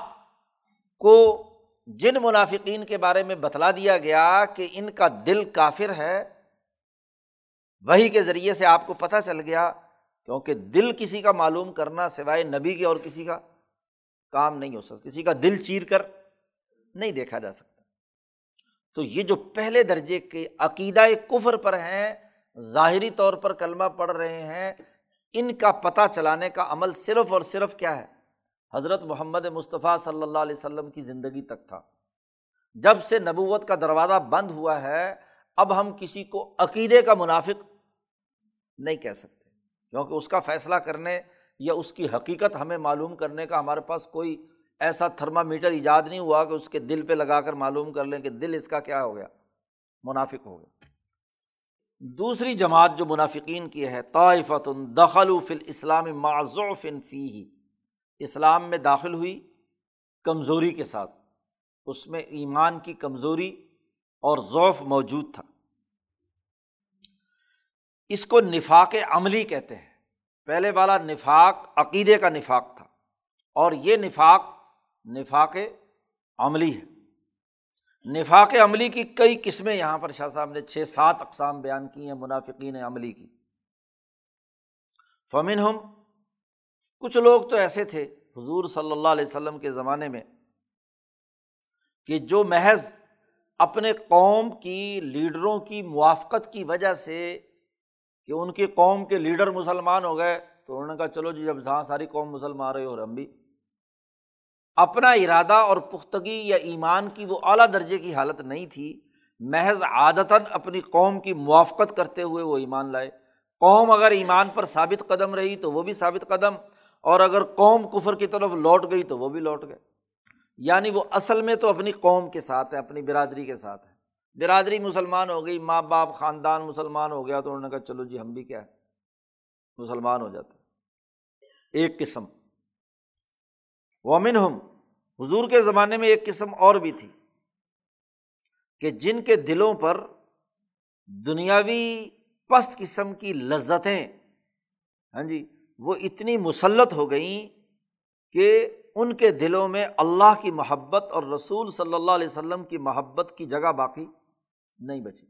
کو جن منافقین کے بارے میں بتلا دیا گیا کہ ان کا دل کافر ہے، وہی کے ذریعے سے آپ کو پتہ چل گیا، کیونکہ دل کسی کا معلوم کرنا سوائے نبی کے اور کسی کا کام نہیں ہو سکتا، کسی کا دل چیر کر نہیں دیکھا جا سکتا۔ تو یہ جو پہلے درجے کے عقیدہ کفر پر ہیں، ظاہری طور پر کلمہ پڑھ رہے ہیں، ان کا پتہ چلانے کا عمل صرف اور صرف کیا ہے؟ حضرت محمد مصطفیٰ صلی اللہ علیہ وسلم کی زندگی تک تھا۔ جب سے نبوت کا دروازہ بند ہوا ہے، اب ہم کسی کو عقیدے کا منافق نہیں کہہ سکتے، کیونکہ اس کا فیصلہ کرنے یا اس کی حقیقت ہمیں معلوم کرنے کا ہمارے پاس کوئی ایسا تھرما میٹر ایجاد نہیں ہوا کہ اس کے دل پہ لگا کر معلوم کر لیں کہ دل اس کا کیا ہو گیا، منافق ہو گیا۔ دوسری جماعت جو منافقین کی ہے طائفت دخل فل اسلام معذوف فی ہی اسلام میں داخل ہوئی کمزوری کے ساتھ، اس میں ایمان کی کمزوری اور ضعف موجود تھا۔ اس کو نفاق عملی کہتے ہیں۔ پہلے والا نفاق، عقیدے کا نفاق تھا۔ اور یہ نفاق نفاق عملی ہے۔ نفاق عملی کی کئی قسمیں یہاں پر شاہ صاحب نے چھ، سات اقسام بیان کی ہیں، منافقین عملی کی۔ فمن ہم کچھ لوگ تو ایسے تھے حضور صلی اللہ علیہ وسلم کے زمانے میں، کہ جو محض اپنے قوم کی، لیڈروں کی موافقت کی وجہ سے کہ ان کی قوم کے لیڈر مسلمان ہو گئے تو انہوں نے کہا چلو جی جب جہاں ساری قوم مسلمان رہے اور ہم بھی۔ اپنا ارادہ اور پختگی یا ایمان کی وہ اعلیٰ درجے کی حالت نہیں تھی۔ محض عادتاً اپنی قوم کی موافقت کرتے ہوئے وہ ایمان لائے۔ قوم اگر ایمان پر ثابت قدم رہی تو وہ بھی ثابت قدم، اور اگر قوم کفر کی طرف لوٹ گئی تو وہ بھی لوٹ گئے۔ یعنی وہ اصل میں تو اپنی قوم کے ساتھ ہے اپنی برادری کے ساتھ ہے برادری مسلمان ہو گئی، ماں باپ خاندان مسلمان ہو گیا تو انہوں نے کہا، چلو جی ہم بھی کیا ہے؟ مسلمان ہو جاتے ایک قسم۔ ومن ہم حضور کے زمانے میں ایک قسم اور بھی تھی کہ جن کے دلوں پر دنیاوی پست قسم کی لذتیں ہاں جی وہ اتنی مسلط ہو گئیں کہ ان کے دلوں میں اللہ کی محبت اور رسول صلی اللہ علیہ وسلم کی محبت کی جگہ باقی۔ نہیں بچی۔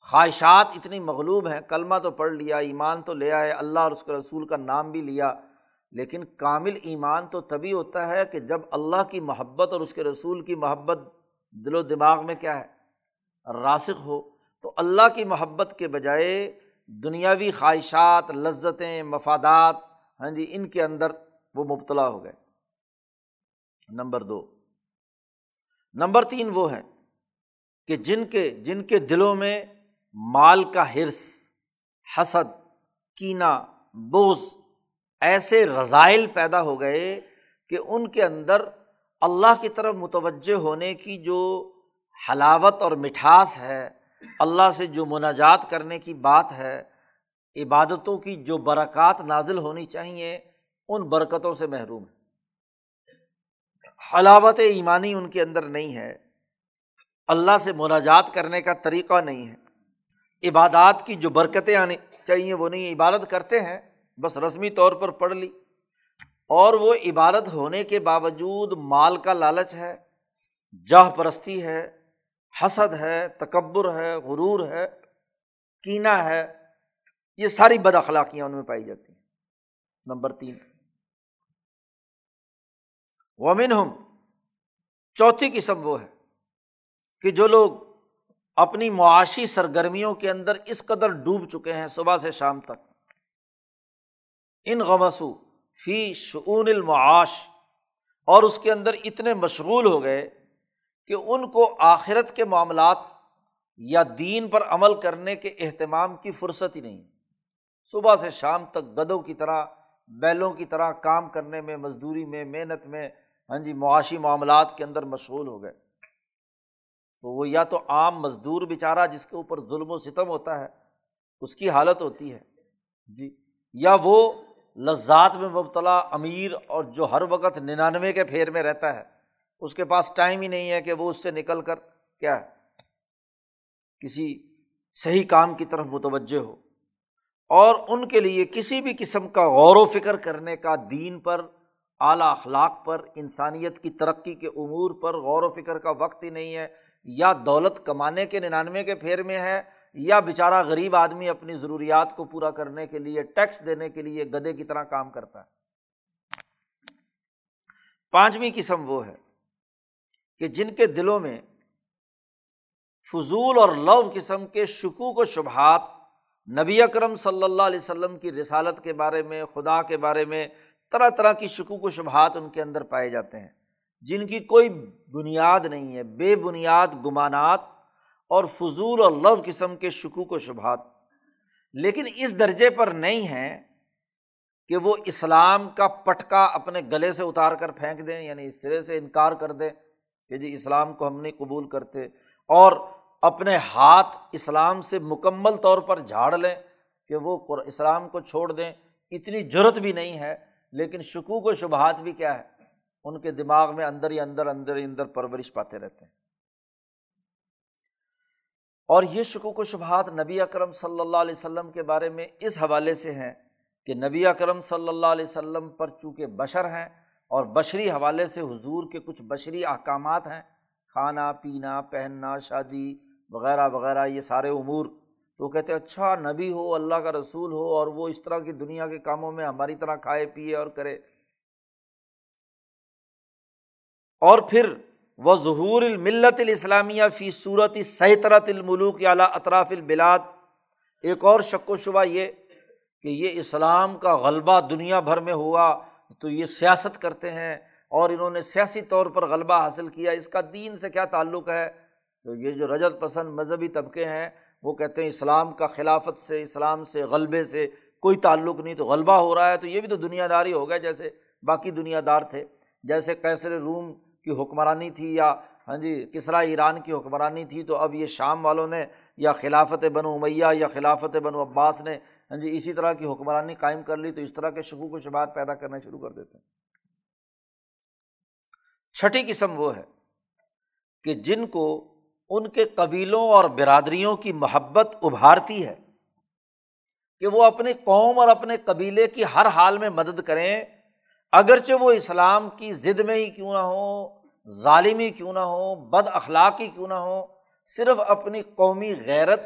خواہشات اتنی مغلوب ہیں، کلمہ تو پڑھ لیا، ایمان تو لے آئے، اللہ اور اس کے رسول کا نام بھی لیا۔ لیکن کامل ایمان تو تبھی ہوتا ہے کہ جب اللہ کی محبت اور اس کے رسول کی محبت دل و دماغ میں کیا ہے؟ راسخ ہو۔ تو اللہ کی محبت کے بجائے دنیاوی خواہشات، لذتیں، مفادات ہاں جی ان کے اندر وہ مبتلا ہو گئے۔ نمبر دو۔ نمبر تین وہ ہے کہ جن کے جن کے دلوں میں مال کا حرص، حسد کینا بوز ایسے رضائل پیدا ہو گئے کہ ان کے اندر اللہ کی طرف متوجہ ہونے کی جو حلاوت اور مٹھاس ہے، اللہ سے جو مناجات کرنے کی بات ہے، عبادتوں کی جو برکات نازل ہونی چاہیے، ان برکتوں سے محروم ہے حلاوت ایمانی ان کے اندر نہیں ہے۔ اللہ سے مناجات کرنے کا طریقہ نہیں ہے۔ عبادات کی جو برکتیں آنی چاہیے وہ نہیں، عبادت کرتے ہیں، بس رسمی طور پر پڑھ لی۔ اور وہ عبادت ہونے کے باوجود مال کا لالچ ہے، جاہ پرستی ہے، حسد ہے، تکبر ہے، غرور ہے کینا ہے، یہ ساری بد اخلاقیاں ان میں پائی جاتی ہیں۔ نمبر تین۔ ومن ہم چوتھی قسم وہ ہے۔ کہ جو لوگ اپنی معاشی سرگرمیوں کے اندر اس قدر ڈوب چکے ہیں صبح سے شام تک ان غمسو فی شعون المعاش، اور اس کے اندر اتنے مشغول ہو گئے کہ ان کو آخرت کے معاملات یا دین پر عمل کرنے کے اہتمام کی فرصت ہی نہیں۔ صبح سے شام تک گدوں کی طرح، بیلوں کی طرح کام کرنے میں، مزدوری میں، محنت میں ہاں جی معاشی معاملات کے اندر مشغول ہو گئے۔ تو وہ یا تو عام مزدور بیچارہ جس کے اوپر ظلم و ستم ہوتا ہے، اس کی حالت ہوتی ہے۔ جی یا وہ لذات میں مبتلا امیر اور جو ہر وقت ننانوے کے پھیر میں رہتا ہے۔ اس کے پاس ٹائم ہی نہیں ہے کہ وہ اس سے نکل کر کیا ہے، کسی صحیح کام کی طرف متوجہ ہو۔ اور ان کے لیے کسی بھی قسم کا غور و فکر کرنے کا دین پر، اعلیٰ اخلاق پر، انسانیت کی ترقی کے امور پر غور و فکر کا وقت ہی نہیں ہے۔ یا دولت کمانے کے ننانوے کے پھیر میں ہے، یا بیچارہ غریب آدمی اپنی ضروریات کو پورا کرنے کے لیے، ٹیکس دینے کے لیے گدے کی طرح کام کرتا ہے۔ پانچویں قسم وہ ہے کہ جن کے دلوں میں فضول اور لو قسم کے شکوک و شبہات نبی اکرم صلی اللہ علیہ وسلم کی رسالت کے بارے میں، خدا کے بارے میں، طرح طرح کی شکوک و شبہات ان کے اندر پائے جاتے ہیں۔ جن کی کوئی بنیاد نہیں ہے، بے بنیاد گمانات اور فضول اور لو قسم کے شکوک و شبہات۔ لیکن اس درجے پر نہیں ہے کہ وہ اسلام کا پٹکا اپنے گلے سے اتار کر پھینک دیں یعنی اس سرے سے انکار کر دیں کہ جی اسلام کو ہم نہیں قبول کرتے اور اپنے ہاتھ اسلام سے مکمل طور پر جھاڑ لیں کہ وہ اسلام کو چھوڑ دیں۔ اتنی ضرورت بھی نہیں ہے، لیکن شکوک و شبہات بھی کیا ہے؟ ان کے دماغ میں اندر ہی اندر اندر ہی اندر پرورش پاتے رہتے ہیں۔ اور یہ شکوک و شبہات نبی اکرم صلی اللہ علیہ وسلم کے بارے میں اس حوالے سے ہیں کہ نبی اکرم صلی اللہ علیہ وسلم پر چونکہ بشر ہیں اور بشری حوالے سے حضور کے کچھ بشری احکامات ہیں، کھانا، پینا، پہننا، شادی وغیرہ وغیرہ، یہ سارے امور۔ تو کہتے اچھا نبی ہو، اللہ کا رسول ہو اور وہ اس طرح کی دنیا کے کاموں میں ہماری طرح کھائے، پیے اور کرے۔ اور پھر وہ ظہور الملت الاسلامیہ فی صورت سیطرت الملوک اعلیٰ اطراف البلاد۔ ایک اور شک و شبہ یہ کہ یہ اسلام کا غلبہ دنیا بھر میں ہوا، تو یہ سیاست کرتے ہیں اور انہوں نے سیاسی طور پر غلبہ حاصل کیا۔ اس کا دین سے کیا تعلق ہے؟ تو یہ جو رجت پسند مذہبی طبقے ہیں، وہ کہتے ہیں اسلام کا خلافت سے، اسلام سے غلبے سے کوئی تعلق نہیں، تو غلبہ ہو رہا ہے تو یہ بھی تو دنیا داری ہو گیا جیسے باقی دنیا دار تھے۔ جیسے کیسر روم کی حکمرانی تھی یا ہاں جی کسرا ایران کی حکمرانی تھی، تو اب یہ شام والوں نے یا خلافت بن امیہ یا خلافت بن عباس نے ہاں جی اسی طرح کی حکمرانی قائم کر لی، تو اس طرح کے شکوک و شبات پیدا کرنا شروع کر دیتے ہیں۔ چھٹی قسم وہ ہے کہ جن کو ان کے قبیلوں اور برادریوں کی محبت ابھارتی ہے کہ وہ اپنی قوم اور اپنے قبیلے کی ہر حال میں مدد کریں اگرچہ وہ اسلام کی ضد میں ہی کیوں نہ ہو، ظالمی کیوں نہ ہو، بد اخلاقی کیوں نہ ہو، صرف اپنی قومی غیرت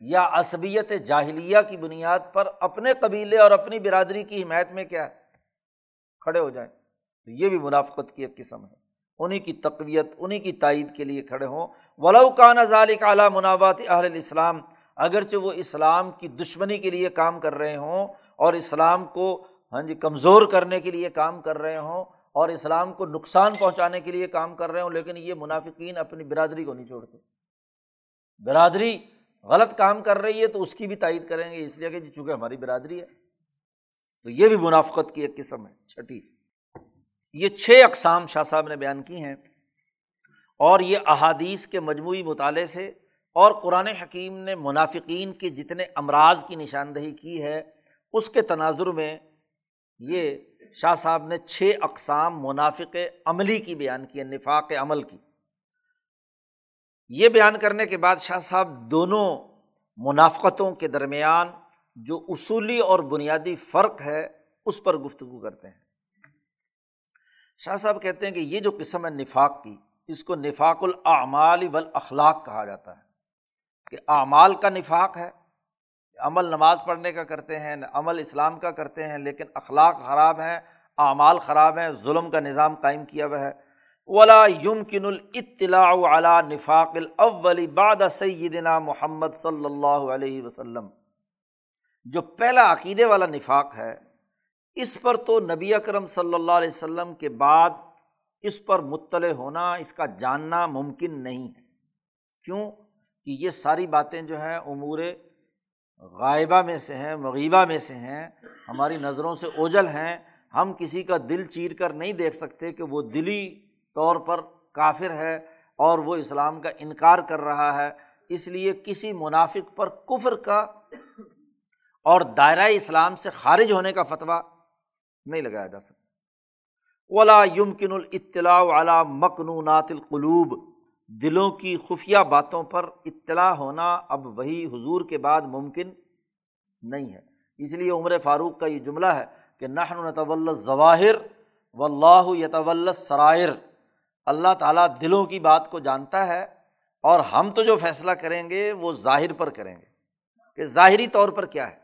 یا عصبیت جاہلیہ کی بنیاد پر اپنے قبیلے اور اپنی برادری کی حمایت میں کیا ہے؟ کھڑے ہو جائیں۔ تو یہ بھی منافقت کی ایک قسم ہے۔ انہیں کی تقویت انہیں کی تائید کے لیے کھڑے ہوں۔ ولو کا ذالک اعلیٰ مناوات اہل اسلام اگرچہ وہ اسلام کی دشمنی کے لیے کام کر رہے ہوں اور اسلام کو ہاں جی کمزور کرنے کے لیے کام کر رہے ہوں اور اسلام کو نقصان پہنچانے کے لیے کام کر رہے ہوں، لیکن یہ منافقین اپنی برادری کو نہیں چھوڑتے۔ برادری غلط کام کر رہی ہے تو اس کی بھی تائید کریں گے، اس لیے کہ جی چونکہ ہماری برادری ہے۔ تو یہ بھی منافقت کی ایک قسم ہے، چھٹی۔ یہ چھ اقسام شاہ صاحب نے بیان کی ہیں اور یہ احادیث کے مجموعی مطالعے سے اور قرآن حکیم نے منافقین کے جتنے امراض کی نشاندہی کی ہے، اس کے تناظر میں یہ شاہ صاحب نے چھ اقسام منافق عملی کی بیان کی ہے نفاق عمل کی۔ یہ بیان کرنے کے بعد شاہ صاحب دونوں منافقتوں کے درمیان جو اصولی اور بنیادی فرق ہے، اس پر گفتگو کرتے ہیں۔ شاہ صاحب کہتے ہیں کہ یہ جو قسم ہے نفاق کی، اس کو نفاق الاعمال والاخلاق کہا جاتا ہے۔ کہ اعمال کا نفاق ہے عمل نماز پڑھنے کا کرتے ہیں، عمل اسلام کا کرتے ہیں، لیکن اخلاق خراب ہیں، اعمال خراب ہیں، ظلم کا نظام قائم کیا ہوا ہے۔ ولا یمکن الاطلاع علی نفاق الاول بعد سیدنا محمد صلی اللہ علیہ وسلم۔ جو پہلا عقیدے والا نفاق ہے، اس پر تو نبی اکرم صلی اللہ علیہ وسلم کے بعد اس پر مطلع ہونا، اس کا جاننا ممکن نہیں ہے۔ کیوں؟ کہ یہ ساری باتیں جو ہیں، امور غائبہ میں سے ہیں، مغیبہ میں سے ہیں، ہماری نظروں سے اوجل ہیں، ہم کسی کا دل چیر کر نہیں دیکھ سکتے کہ وہ دلی طور پر کافر ہے اور وہ اسلام کا انکار کر رہا ہے۔ اس لیے کسی منافق پر کفر کا اور دائرۂ اسلام سے خارج ہونے کا فتویٰ نہیں لگایا جا سکتا۔ ولا یمکن الاطلاع علی مقنونات القلوب دلوں کی خفیہ باتوں پر اطلاع ہونا اب وہی حضور کے بعد ممکن نہیں ہے۔ اس لیے عمر فاروق کا یہ جملہ ہے کہ نحن نتول ظواہر و اللہ یتول سرائر اللہ تعالیٰ دلوں کی بات کو جانتا ہے اور ہم تو جو فیصلہ کریں گے وہ ظاہر پر کریں گے۔ کہ ظاہری طور پر کیا ہے؟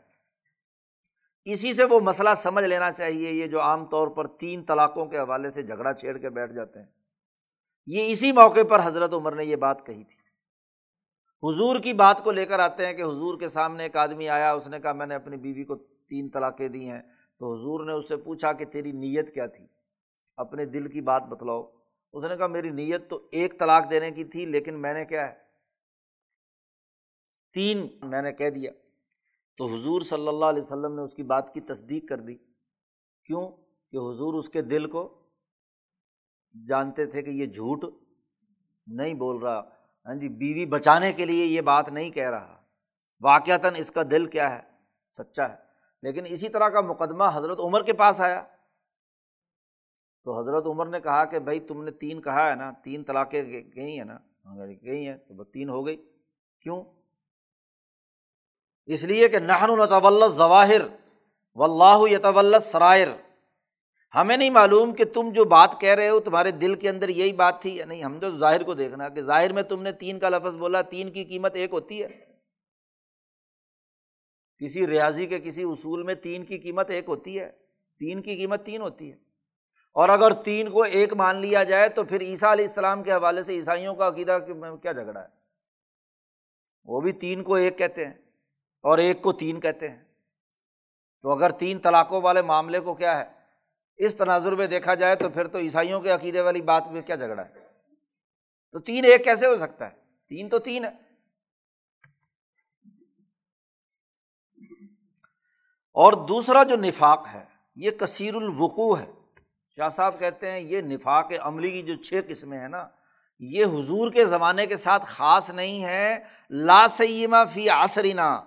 اسی سے وہ مسئلہ سمجھ لینا چاہیے، یہ جو عام طور پر تین طلاقوں کے حوالے سے جھگڑا چھیڑ کے بیٹھ جاتے ہیں۔ یہ اسی موقع پر حضرت عمر نے یہ بات کہی تھی۔ حضور کی بات کو لے کر آتے ہیں کہ حضور کے سامنے ایک آدمی آیا، اس نے کہا، میں نے اپنی بیوی کو تین طلاقیں دی ہیں۔ تو حضور نے اس سے پوچھا کہ تیری نیت کیا تھی؟ اپنے دل کی بات بتلاؤ۔ اس نے کہا، میری نیت تو ایک طلاق دینے کی تھی، لیکن میں نے کیا ہے؟ تین میں نے کہہ دیا۔ تو حضور صلی اللہ علیہ وسلم نے اس کی بات کی تصدیق کر دی۔ کیوں؟ کہ حضور اس کے دل کو جانتے تھے کہ یہ جھوٹ نہیں بول رہا۔ ہاں جی بیوی بچانے کے لیے یہ بات نہیں کہہ رہا۔ واقعتاً اس کا دل کیا ہے؟ سچا ہے۔ لیکن اسی طرح کا مقدمہ حضرت عمر کے پاس آیا۔ تو حضرت عمر نے کہا کہ بھائی، تم نے تین کہا ہے نا، تین طلاقیں گئی ہیں نا؟ گئی ہیں، تو بس تین ہو گئی۔ کیوں؟ اس لیے کہ نہن الطول ظواہر و اللہ یطول سرائر ہمیں نہیں معلوم کہ تم جو بات کہہ رہے ہو، تمہارے دل کے اندر یہی بات تھی یا نہیں؟ ہم تو ظاہر کو دیکھنا کہ ظاہر میں تم نے تین کا لفظ بولا، تین کی قیمت ایک ہوتی ہے۔ کسی ریاضی کے کسی اصول میں تین کی قیمت ایک ہوتی ہے۔ تین کی قیمت تین ہوتی ہے۔ اور اگر تین کو ایک مان لیا جائے تو پھر عیسیٰ علیہ السلام کے حوالے سے عیسائیوں کا عقیدہ کیا جھگڑا ہے؟ وہ بھی تین کو ایک کہتے ہیں اور ایک کو تین کہتے ہیں۔ تو اگر تین طلاقوں والے معاملے کو کیا ہے؟ اس تناظر میں دیکھا جائے تو پھر تو عیسائیوں کے عقیدے والی بات میں کیا جھگڑا ہے؟ تو تین ایک کیسے ہو سکتا ہے؟ تین تو تین ہے۔ اور دوسرا جو نفاق ہے، یہ کثیر الوقوع ہے۔ شاہ صاحب کہتے ہیں یہ نفاق عملی کی جو چھ قسمیں ہیں نا، یہ حضور کے زمانے کے ساتھ خاص نہیں ہے۔ لا سیما فی آسرینا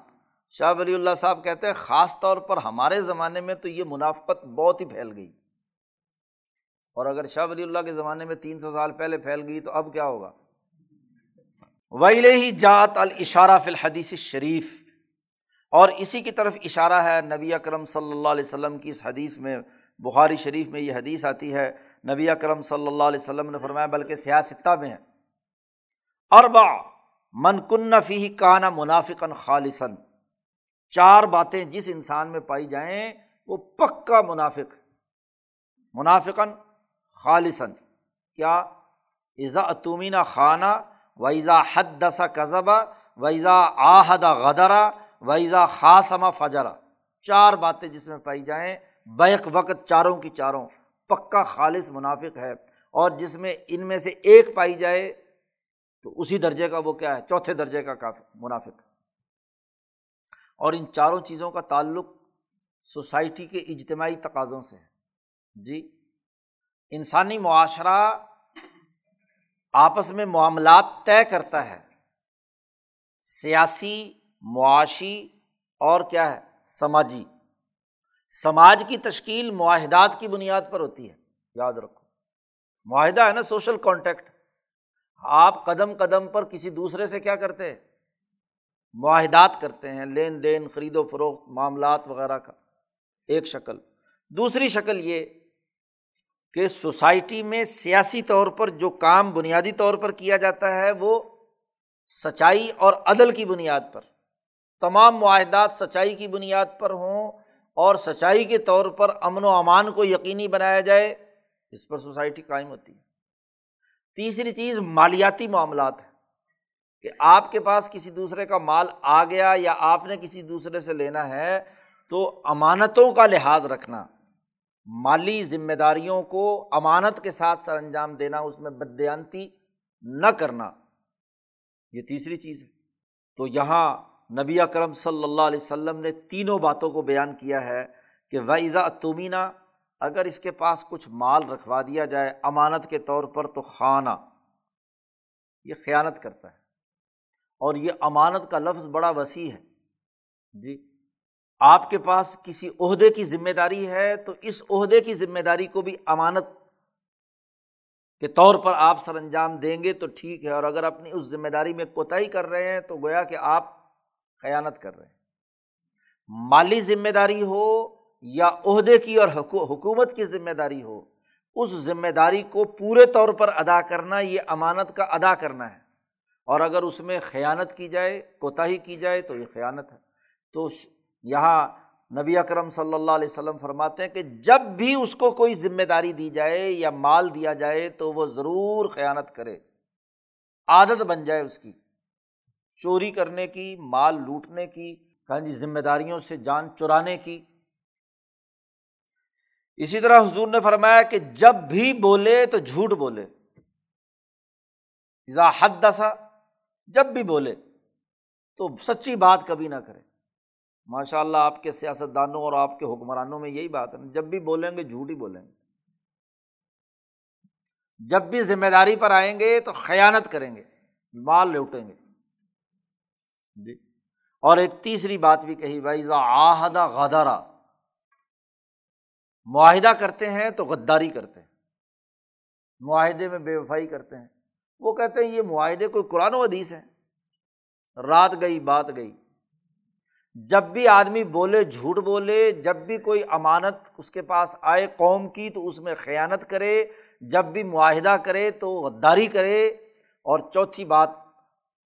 شاہ ولی اللہ صاحب کہتے ہیں خاص طور پر ہمارے زمانے میں تو یہ منافقت بہت ہی پھیل گئی۔ اور اگر شاہ ولی اللہ کے زمانے میں تین سو سال پہلے پھیل گئی تو اب کیا ہوگا؟ ویلے ہی جات الشارہ فی الحدیث شریف اور اسی کی طرف اشارہ ہے نبی اکرم صلی اللہ علیہ وسلم کی اس حدیث میں، بخاری شریف میں یہ حدیث آتی ہے۔ نبی اکرم صلی اللہ علیہ وسلم نے فرمایا، بلکہ سیاستہ میں ہے۔ اربا من کن فی کانا منافقن خالصن چار باتیں جس انسان میں پائی جائیں، وہ پکا منافق۔ منافقن خالصن کیا؟ ایزا اتومینہ خانہ ویزا حد دسا قذبہ ویزا آحدہ غدرا ویزا خاصما فجرا چار باتیں جس میں پائی جائیں۔ بیک وقت چاروں کی چاروں۔ پکا خالص منافق ہے۔ اور جس میں ان میں سے ایک پائی جائے، تو اسی درجے کا وہ کیا ہے؟ چوتھے درجے کا کافی منافق۔ اور ان چاروں چیزوں کا تعلق سوسائٹی کے اجتماعی تقاضوں سے ہے۔ جی؟ انسانی معاشرہ آپس میں معاملات طے کرتا ہے۔ سیاسی، معاشی اور کیا ہے، سماجی۔ سماج کی تشکیل معاہدات کی بنیاد پر ہوتی ہے، یاد رکھو۔ معاہدہ ہے نا سوشل کانٹیکٹ۔ آپ قدم قدم پر کسی دوسرے سے کیا کرتے ہیں؟ معاہدات کرتے ہیں، لین دین، خرید و فروخت، معاملات وغیرہ کا، ایک شکل۔ دوسری شکل یہ کہ سوسائٹی میں سیاسی طور پر جو کام بنیادی طور پر کیا جاتا ہے وہ سچائی اور عدل کی بنیاد پر، تمام معاہدات سچائی کی بنیاد پر ہوں اور سچائی کے طور پر امن و امان کو یقینی بنایا جائے، اس پر سوسائٹی قائم ہوتی ہے۔ تیسری چیز مالیاتی معاملات ہے کہ آپ کے پاس کسی دوسرے کا مال آ گیا یا آپ نے کسی دوسرے سے لینا ہے تو امانتوں کا لحاظ رکھنا۔ مالی ذمہ داریوں کو امانت کے ساتھ سر انجام دینا، اس میں بدیانتی نہ کرنا، یہ تیسری چیز ہے۔ تو یہاں نبی اکرم صلی اللہ علیہ وسلم نے تینوں باتوں کو بیان کیا ہے کہ ویزا تومینہ اگر اس کے پاس کچھ مال رکھوا دیا جائے امانت کے طور پر تو خانہ، یہ خیانت کرتا ہے۔ اور یہ امانت کا لفظ بڑا وسیع ہے۔ جی آپ کے پاس کسی عہدے کی ذمہ داری ہے تو اس عہدے کی ذمہ داری کو بھی امانت کے طور پر آپ سر انجام دیں گے تو ٹھیک ہے اور اگر اپنی اس ذمہ داری میں کوتاہی کر رہے ہیں تو گویا کہ آپ خیانت کر رہے ہیں۔ مالی ذمہ داری ہو یا عہدے کی اور حکومت کی ذمہ داری ہو، اس ذمہ داری کو پورے طور پر ادا کرنا، یہ امانت کا ادا کرنا ہے۔ اور اگر اس میں خیانت کی جائے، کوتاہی کی جائے تو یہ خیانت ہے۔ تو یہاں نبی اکرم صلی اللہ علیہ وسلم فرماتے ہیں کہ جب بھی اس کو کوئی ذمہ داری دی جائے یا مال دیا جائے تو وہ ضرور خیانت کرے، عادت بن جائے اس کی، چوری کرنے کی، مال لوٹنے کی، کہاں جی ذمہ داریوں سے جان چرانے کی۔ اسی طرح حضور نے فرمایا کہ جب بھی بولے تو جھوٹ بولے۔ حد دسا جب بھی بولے تو سچی بات کبھی نہ کرے۔ ماشاء اللہ آپ کے سیاست دانوں اور آپ کے حکمرانوں میں یہی بات ہے، جب بھی بولیں گے جھوٹ ہی بولیں گے۔ جب بھی ذمہ داری پر آئیں گے تو خیانت کریں گے، مال لوٹیں گے۔ جی۔ اور ایک تیسری بات بھی کہی بھائی آہدا غدارا معاہدہ کرتے ہیں تو غداری کرتے ہیں۔ معاہدے میں بے وفائی کرتے ہیں۔ وہ کہتے ہیں، یہ معاہدے کوئی قرآن و حدیث ہے رات گئی، بات گئی۔ جب بھی آدمی بولے، جھوٹ بولے، جب بھی کوئی امانت اس کے پاس آئے قوم کی تو اس میں خیانت کرے، جب بھی معاہدہ کرے تو غداری کرے۔ اور چوتھی بات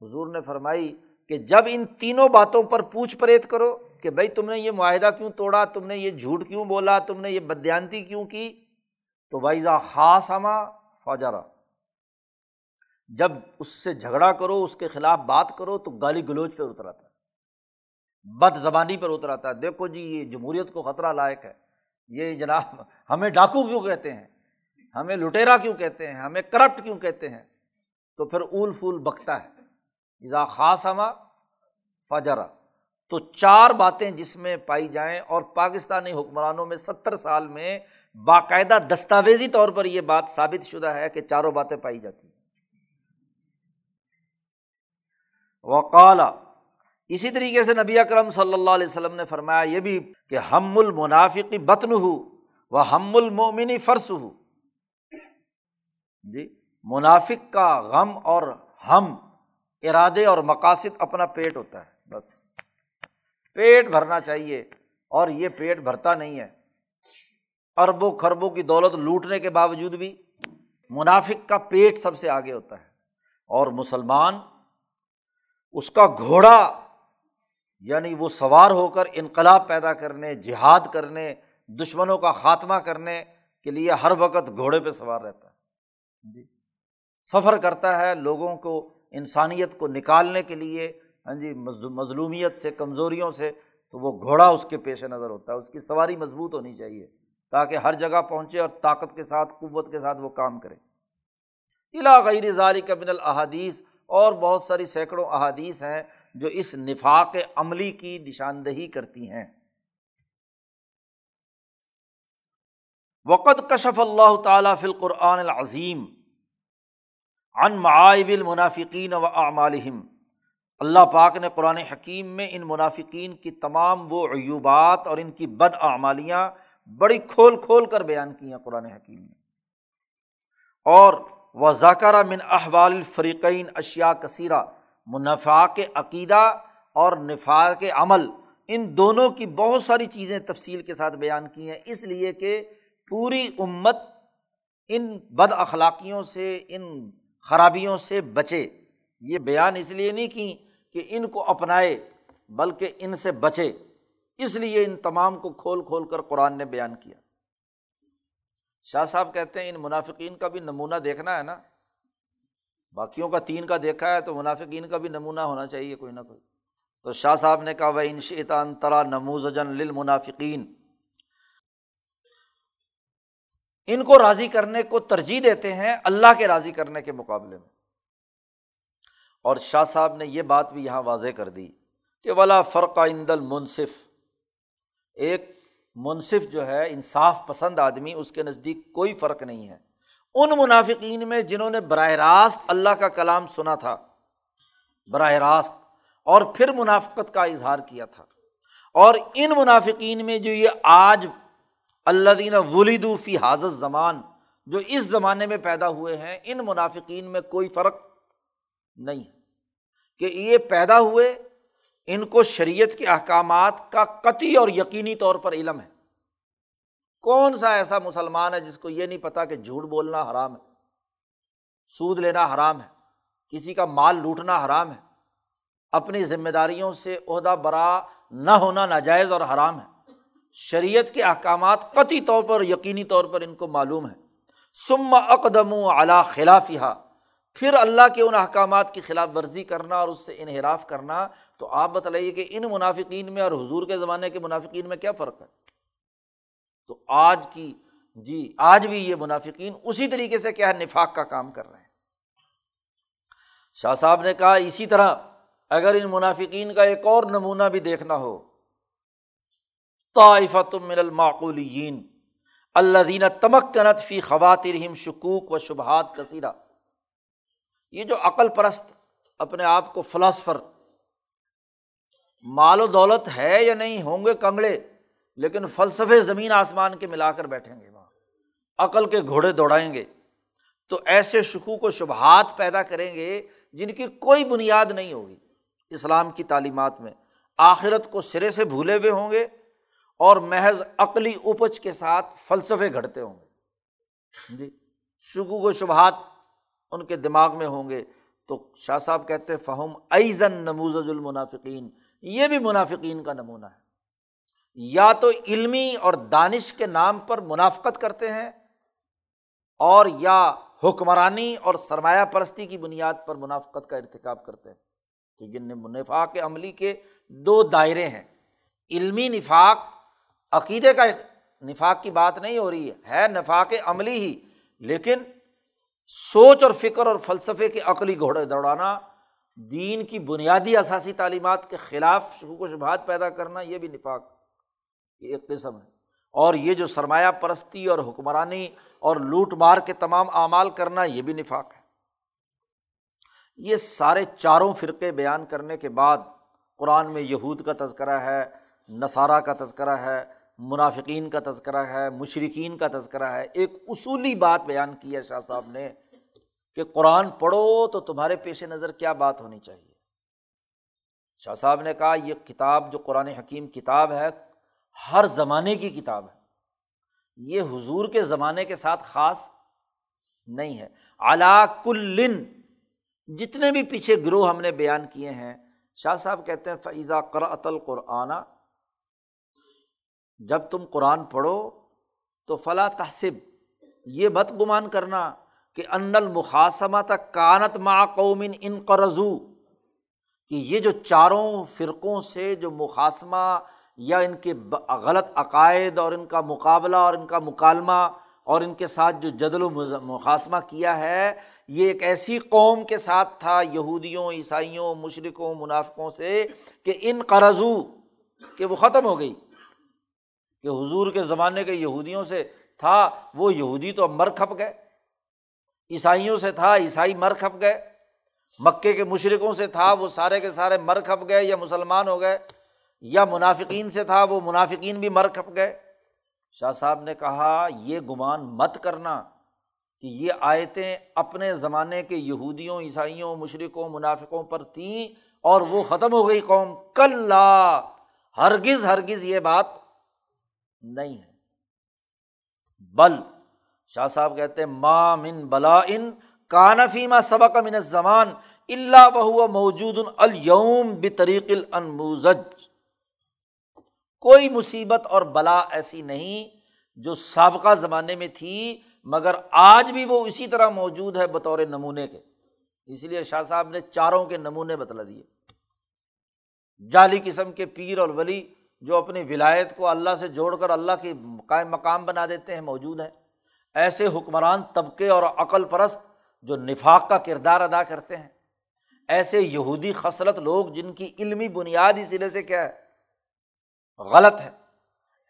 حضور نے فرمائی کہ جب ان تینوں باتوں پر پوچھ پریت کرو کہ بھائی تم نے یہ معاہدہ کیوں توڑا، تم نے یہ جھوٹ کیوں بولا، تم نے یہ بدیانتی کیوں کی؟ تو وائزا خاص ہما فوجارا جب اس سے جھگڑا کرو، اس کے خلاف بات کرو تو گالی گلوچ پہ اتر آتا ہے بد زبانی پر اتر آتا ہے۔ دیکھو جی یہ جمہوریت کو خطرہ لائق ہے۔ یہ جناب ہمیں ڈاکو کیوں کہتے ہیں؟ ہمیں لٹیرا کیوں کہتے ہیں؟ ہمیں کرپٹ کیوں کہتے ہیں؟ تو پھر اول پھول بکتا ہے۔ ذا خاص ہما فجرا تو چار باتیں جس میں پائی جائیں اور پاکستانی حکمرانوں میں ستر سال میں باقاعدہ دستاویزی طور پر یہ بات ثابت شدہ ہے کہ چاروں باتیں پائی جاتی ہیں۔ وقالا اسی طریقے سے نبی اکرم صلی اللہ علیہ وسلم نے فرمایا یہ بھی کہ ہم المنافقی بتن ہو و ہم المومنی فرس ہو جی منافق کا غم اور ہم ارادے اور مقاصد اپنا پیٹ ہوتا ہے، بس۔ پیٹ بھرنا چاہیے اور یہ پیٹ بھرتا نہیں ہے۔ اربوں خربوں کی دولت لوٹنے کے باوجود بھی منافق کا پیٹ سب سے آگے ہوتا ہے اور مسلمان اس کا گھوڑا یعنی وہ سوار ہو کر انقلاب پیدا کرنے، جہاد کرنے، دشمنوں کا خاتمہ کرنے کے لیے ہر وقت گھوڑے پہ سوار رہتا ہے۔ جی۔ سفر کرتا ہے لوگوں کو، انسانیت کو نکالنے کے لیے ہاں جی مظلومیت سے، کمزوریوں سے تو وہ گھوڑا اس کے پیش نظر ہوتا ہے، اس کی سواری مضبوط ہونی چاہیے تاکہ ہر جگہ پہنچے اور طاقت کے ساتھ، قوت کے ساتھ وہ کام کرے۔ الا غیر ظاری کبن الحادیث اور بہت ساری سینکڑوں احادیث ہیں جو اس نفاق عملی کی نشاندہی کرتی ہیں۔ وقت کشف اللہ تعالیٰ فی القرآن العظیم ان معائب المنافقین و اعمالہم۔ اللہ پاک نے قرآن حکیم میں ان منافقین کی تمام وہ عیوبات اور ان کی بد اعمالیاں بڑی کھول کھول کر بیان کی ہیں قرآن حکیم میں۔ اور وہ ذاکرہ من احوال الفریقین اشیا کثیرہ۔ منفع کے عقیدہ اور نفا کے عمل، ان دونوں کی بہت ساری چیزیں تفصیل کے ساتھ بیان کی ہیں۔ اس لیے کہ پوری امت ان بد اخلاقیوں سے، ان خرابیوں سے بچے۔ یہ بیان اس لیے نہیں کی کہ ان کو اپنائے، بلکہ ان سے بچے۔ اس لیے ان تمام کو کھول کھول کر قرآن نے بیان کیا۔ شاہ صاحب کہتے ہیں، ان منافقین کا بھی نمونہ دیکھنا ہے نا۔ باقیوں کا تین کا دیکھا ہے تو منافقین کا بھی نمونہ ہونا چاہیے کوئی نہ کوئی۔ تو شاہ صاحب نے کہا وہ انشیطان ترا نموز جن للمنافقین ان کو راضی کرنے کو ترجیح دیتے ہیں اللہ کے راضی کرنے کے مقابلے میں۔ اور شاہ صاحب نے یہ بات بھی یہاں واضح کر دی کہ ولا فرق عند المنصف۔ ایک منصف جو ہے، انصاف پسند آدمی، اس کے نزدیک کوئی فرق نہیں ہے۔ ان منافقین میں جنہوں نے براہ راست اللہ کا کلام سنا تھا، براہ راست، اور پھر منافقت کا اظہار کیا تھا۔ اور ان منافقین میں جو یہ آج اللہ دین ولیدو فی حاضر زمان جو اس زمانے میں پیدا ہوئے ہیں، ان منافقین میں کوئی فرق نہیں۔ کہ یہ پیدا ہوئے، ان کو شریعت کے احکامات کا قطعی اور یقینی طور پر علم ہے۔ کون سا ایسا مسلمان ہے جس کو یہ نہیں پتا کہ جھوٹ بولنا حرام ہے، سود لینا حرام ہے، کسی کا مال لوٹنا حرام ہے، اپنی ذمہ داریوں سے عہدہ برا نہ ہونا ناجائز اور حرام ہے۔ شریعت کے احکامات قطعی طور پر یقینی طور پر ان کو معلوم ہے سم اقدم و اعلیٰ خلاف پھر اللہ کے ان احکامات کی خلاف ورزی کرنا اور اس سے انحراف کرنا۔ تو آپ بتلائیے کہ ان منافقین میں اور حضور کے زمانے کے منافقین میں کیا فرق ہے؟ تو آج کی جی آج بھی یہ منافقین اسی طریقے سے کیا ہے نفاق کا کام کر رہے ہیں۔ شاہ صاحب نے کہا، اسی طرح اگر ان منافقین کا ایک اور نمونہ بھی دیکھنا ہو طائفت من المعقولین اللہ دینہ تمک کنت فی خواترہم شکوک و شبہات کثیرہ۔ یہ جو عقل پرست اپنے آپ کو فلاسفر، مال و دولت ہے یا نہیں، ہوں گے کنگڑے۔ لیکن فلسفے زمین آسمان کے ملا کر بیٹھیں گے وہاں۔ عقل کے گھوڑے دوڑائیں گے۔ تو ایسے شکوک و شبہات پیدا کریں گے جن کی کوئی بنیاد نہیں ہوگی۔ اسلام کی تعلیمات میں آخرت کو سرے سے بھولے ہوئے ہوں گے اور محض عقلی اپج کے ساتھ فلسفے گھڑتے ہوں گے۔ جی شکوک و شبہات ان کے دماغ میں ہوں گے۔ تو شاہ صاحب کہتے فہم ایزن نموز المنافقین۔ یہ بھی منافقین کا نمونہ ہے۔ یا تو علمی اور دانش کے نام پر منافقت کرتے ہیں اور یا حکمرانی اور سرمایہ پرستی کی بنیاد پر منافقت کا ارتکاب کرتے ہیں۔ تو یہ نفاق عملی کے دو دائرے ہیں۔ علمی نفاق، عقیدے کا نفاق کی بات نہیں ہو رہی ہے ہے نفاق عملی ہی، لیکن سوچ اور فکر اور فلسفے کے عقلی گھوڑے دوڑانا، دین کی بنیادی اثاثی تعلیمات کے خلاف شکوک و شبہات پیدا کرنا، یہ بھی نفاق کی ایک قسم ہے۔ اور یہ جو سرمایہ پرستی اور حکمرانی اور لوٹ مار کے تمام اعمال کرنا یہ بھی نفاق ہے۔ یہ سارے چاروں فرقے بیان کرنے کے بعد قرآن میں یہود کا تذکرہ ہے، نصارہ کا تذکرہ ہے، منافقین کا تذکرہ ہے مشرقین کا تذکرہ ہے۔ ایک اصولی بات بیان کی ہے شاہ صاحب نے کہ قرآن پڑھو تو تمہارے پیش نظر کیا بات ہونی چاہیے۔ شاہ صاحب نے کہا یہ کتاب جو قرآن حکیم کتاب ہے ہر زمانے کی کتاب ہے۔ یہ حضور کے زمانے کے ساتھ خاص نہیں ہے۔ اعلیٰ کل، جتنے بھی پیچھے گروہ ہم نے بیان کیے ہیں، شاہ صاحب کہتے ہیں فیضا قرأت القرآن، جب تم قرآن پڑھو تو فلاں تحصب یہ مت گمان کرنا کہ ان المقاسمہ تک کانت ما قومن ان قرضو کہ یہ جو چاروں فرقوں سے جو مقاصمہ یا ان کے غلط عقائد اور ان کا مقابلہ اور ان کا مکالمہ اور ان کے ساتھ جو جدل و مقاصمہ کیا ہے، یہ ایک ایسی قوم کے ساتھ تھا یہودیوں، عیسائیوں مشرقوں منافقوں سے کہ ان قرضو کہ وہ ختم ہو گئی، کہ حضور کے زمانے کے یہودیوں سے تھا، وہ یہودی تو اب مر کھپ گئے، عیسائیوں سے تھا، عیسائی مر کھپ گئے، مکے کے مشرقوں سے تھا، وہ سارے کے سارے مر کھپ گئے یا مسلمان ہو گئے۔ یا منافقین سے تھا، وہ منافقین بھی مر کھپ گئے۔ شاہ صاحب نے کہا، یہ گمان مت کرنا کہ یہ آیتیں اپنے زمانے کے یہودیوں، عیسائیوں مشرقوں منافقوں پر تھیں اور وہ ختم ہو گئی قوم۔ کل ہرگز ہرگز یہ بات نہیں ہے۔ بل، شاہ صاحب کہتے ہیں ماں من بلا ان کانفی ما سبق من زمان اللہ بہو موجود الوم بطریق الموزج کوئی مصیبت اور بلا ایسی نہیں جو سابقہ زمانے میں تھی، مگر آج بھی وہ اسی طرح موجود ہے بطور نمونے کے۔ اس لیے شاہ صاحب نے چاروں کے نمونے بتلا دیے۔ جعلی قسم کے پیر اور ولی جو اپنی ولایت کو اللہ سے جوڑ کر اللہ کی قائم مقام بنا دیتے ہیں موجود ہیں۔ ایسے حکمران طبقے اور عقل پرست جو نفاق کا کردار ادا کرتے ہیں۔ ایسے یہودی خصلت لوگ جن کی علمی بنیاد ہی سرے سے کیا ہے؟ غلط ہے۔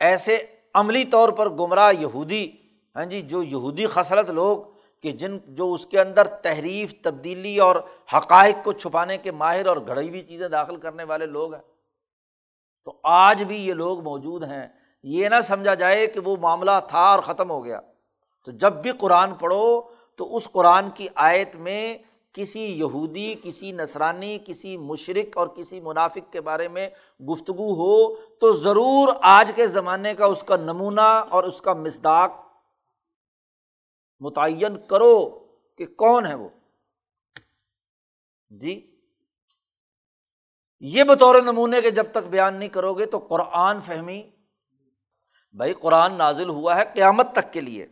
ایسے عملی طور پر گمراہ یہودی ہاں جی جو یہودی خصلت لوگ کہ جن، جو اس کے اندر تحریف، تبدیلی اور حقائق کو چھپانے کے ماہر اور گھڑی ہوئی چیزیں داخل کرنے والے لوگ ہیں۔ تو آج بھی یہ لوگ موجود ہیں۔ یہ نہ سمجھا جائے کہ وہ معاملہ تھا اور ختم ہو گیا۔ تو جب بھی قرآن پڑھو تو اس قرآن کی آیت میں کسی یہودی، کسی نسرانی کسی مشرق اور کسی منافق کے بارے میں گفتگو ہو تو ضرور آج کے زمانے کا اس کا نمونہ اور اس کا مزداق متعین کرو کہ کون ہے وہ۔ جی؟ یہ بطور نمونے کے جب تک بیان نہیں کرو گے تو قرآن فہمی، بھائی قرآن نازل ہوا ہے قیامت تک کے لیے۔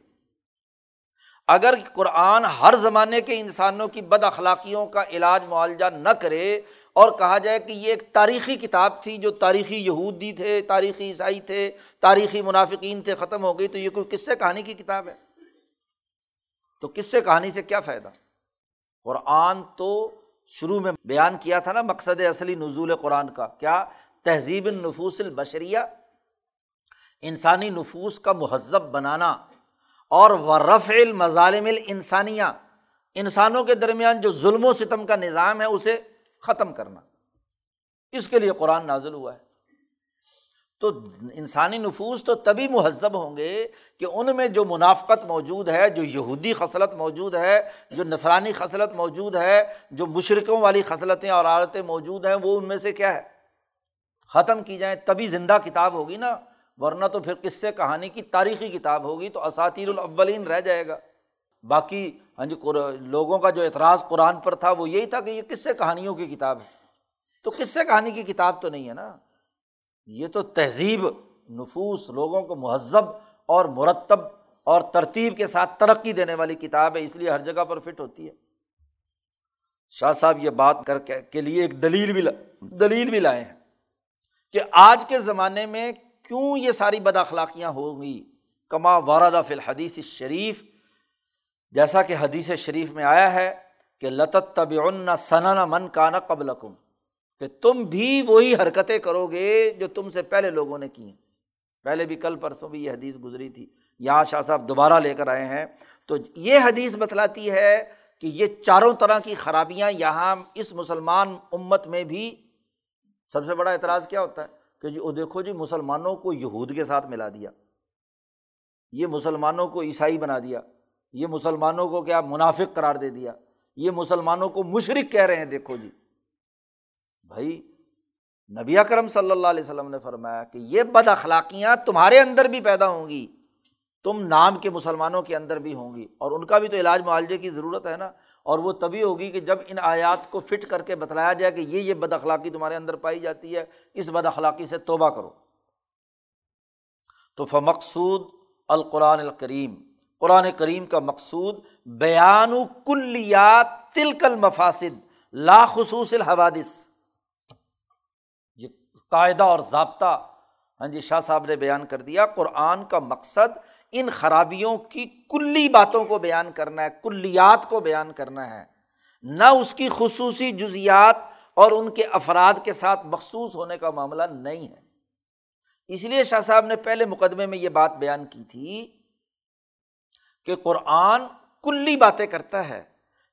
اگر قرآن ہر زمانے کے انسانوں کی بد اخلاقیوں کا علاج معالجہ نہ کرے اور کہا جائے کہ یہ ایک تاریخی کتاب تھی جو تاریخی یہودی تھے، تاریخی عیسائی تھے، تاریخی منافقین تھے، ختم ہو گئی، تو یہ کوئی کس سے کہانی کی کتاب ہے؟ تو کس سے کہانی سے کیا فائدہ؟ قرآن تو شروع میں بیان کیا تھا نا مقصد اصلی نزول قرآن کا۔ کیا؟ تہذیب النفوس البشریہ۔ انسانی نفوس کا مہذب بنانا۔ اور ورف المظالم الانسانیہ، انسانوں کے درمیان جو ظلم و ستم کا نظام ہے اسے ختم کرنا۔ اس کے لیے قرآن نازل ہوا ہے۔ تو انسانی نفوس تو تبھی مہذب ہوں گے کہ ان میں جو منافقت موجود ہے، جو یہودی خصلت موجود ہے، جو نسرانی خصلت موجود ہے، جو مشرقوں والی خصلتیں اور عادتیں موجود ہیں، وہ ان میں سے کیا ہے؟ ختم کی جائیں، تبھی زندہ کتاب ہوگی نا۔ ورنہ تو پھر کس سے کہانی کی تاریخی کتاب ہوگی تو اساتیر الاولین رہ جائے گا۔ باقی ہاں جی لوگوں کا جو اعتراض قرآن پر تھا وہ یہی تھا کہ یہ کس سے کہانیوں کی کتاب ہے۔ تو کس سے کہانی کی کتاب تو نہیں ہے نا۔ یہ تو تہذیب، نفوس، لوگوں کو مہذب اور مرتب اور ترتیب کے ساتھ ترقی دینے والی کتاب ہے، اس لیے ہر جگہ پر فٹ ہوتی ہے۔ شاہ صاحب یہ بات کر کے کے لیے ایک دلیل بھی دلیل بھی لائے ہیں کہ آج کے زمانے میں کیوں یہ ساری بد اخلاقیاں ہوں گی کما وارادہ فی الحدیث شریف جیسا کہ حدیث شریف میں آیا ہے کہ لطت طب سنن من کانا قبل کم کہ تم بھی وہی حرکتیں کرو گے جو تم سے پہلے لوگوں نے کی ہیں۔ پہلے بھی کل پرسوں بھی یہ حدیث گزری تھی۔ یہاں شاہ صاحب دوبارہ لے کر آئے ہیں۔ تو یہ حدیث بتلاتی ہے کہ یہ چاروں طرح کی خرابیاں یہاں اس مسلمان امت میں بھی سب سے بڑا اعتراض کیا ہوتا ہے؟ کہ جی وہ دیکھو جی مسلمانوں کو یہود کے ساتھ ملا دیا۔ یہ مسلمانوں کو عیسائی بنا دیا۔ یہ مسلمانوں کو کیا، منافق قرار دے دیا۔ یہ مسلمانوں کو مشرق کہہ رہے ہیں، دیکھو جی۔ بھائی، نبی اکرم صلی اللہ علیہ وسلم نے فرمایا کہ یہ بد اخلاقیاں تمہارے اندر بھی پیدا ہوں گی۔ تم نام کے مسلمانوں کے اندر بھی ہوں گی۔ اور ان کا بھی تو علاج معالجے کی ضرورت ہے نا۔ اور وہ تبھی ہوگی کہ جب ان آیات کو فٹ کر کے بتلایا جائے کہ یہ یہ بد اخلاقی تمہارے اندر پائی جاتی ہے، اس بد اخلاقی سے توبہ کرو۔ تو فمقصود القرآن الکریم، قرآن کریم کا مقصود بیان و کلیات تلکل مفاصد لا خصوص الحوادث۔ یہ قاعدہ اور ضابطہ ہاں جی شاہ صاحب نے بیان کر دیا۔ قرآن کا مقصد ان خرابیوں کی کلی باتوں کو بیان کرنا ہے، کلیات کو بیان کرنا ہے۔ نہ اس کی خصوصی جزیات اور ان کے افراد کے ساتھ مخصوص ہونے کا معاملہ نہیں ہے۔ اس لیے شاہ صاحب نے پہلے مقدمے میں یہ بات بیان کی تھی کہ قرآن کلی باتیں کرتا ہے۔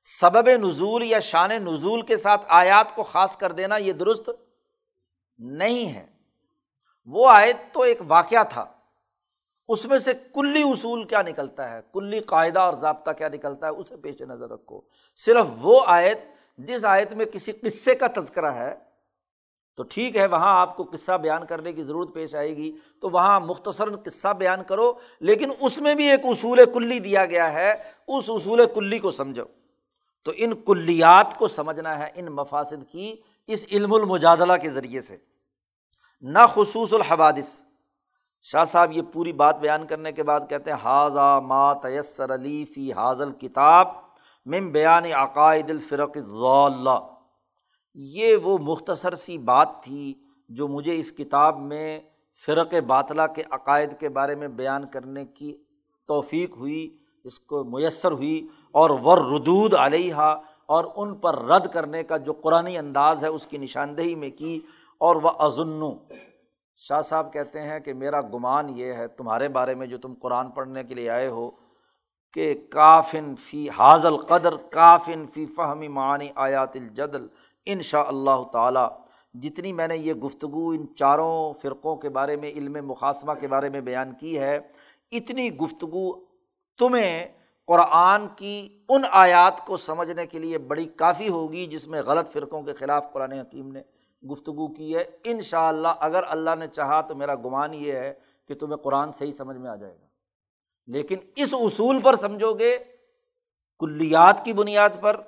سبب نزول یا شان نزول کے ساتھ آیات کو خاص کر دینا یہ درست نہیں ہے۔ وہ آیت تو ایک واقعہ تھا۔ اس میں سے کلی اصول کیا نکلتا ہے؟ کلی قاعدہ اور ضابطہ کیا نکلتا ہے؟ اسے پیش نظر رکھو۔ صرف وہ آیت جس آیت میں کسی قصے کا تذکرہ ہے، تو ٹھیک ہے، وہاں آپ کو قصہ بیان کرنے کی ضرورت پیش آئے گی، تو وہاں مختصر قصہ بیان کرو، لیکن اس میں بھی ایک اصول کلی دیا گیا ہے۔ اس اصول کلی کو سمجھو۔ تو ان کلیات کو سمجھنا ہے ان مفاصد کی اس علم المجادلہ کے ذریعے سے۔ نہ خصوص الحوادث۔ شاہ صاحب یہ پوری بات بیان کرنے کے بعد کہتے ہیں حاضہ ما تیسر علی فی حاضل کتاب مم بیان عقائد الفرق ضاللہ یہ وہ مختصر سی بات تھی جو مجھے اس کتاب میں فرق باطلا کے عقائد کے بارے میں بیان کرنے کی توفیق ہوئی، اس کو میسر ہوئی، اور ور ردود علیہ اور ان پر رد کرنے کا جو قرآن انداز ہے، اس کی نشاندہی میں کی، اور وہ ازن شاہ صاحب کہتے ہیں کہ میرا گمان یہ ہے تمہارے بارے میں جو تم قرآن پڑھنے کے لیے آئے ہو کہ کافن فی حاضل قدر کافن فی فہمی معنی آیات الجدل ان شاء اللہ تعالیٰ، جتنی میں نے یہ گفتگو ان چاروں فرقوں کے بارے میں، علم مقاصمہ کے بارے میں بیان کی ہے، اتنی گفتگو تمہیں قرآن کی ان آیات کو سمجھنے کے لیے بڑی کافی ہوگی جس میں غلط فرقوں کے خلاف قرآن حکیم نے گفتگو کی ہے۔ ان شاء اللہ اگر اللہ نے چاہا تو میرا گمان یہ ہے کہ تمہیں قرآن صحیح سمجھ میں آ جائے گا۔ لیکن اس اصول پر سمجھو گے، کلیات کی بنیاد پر،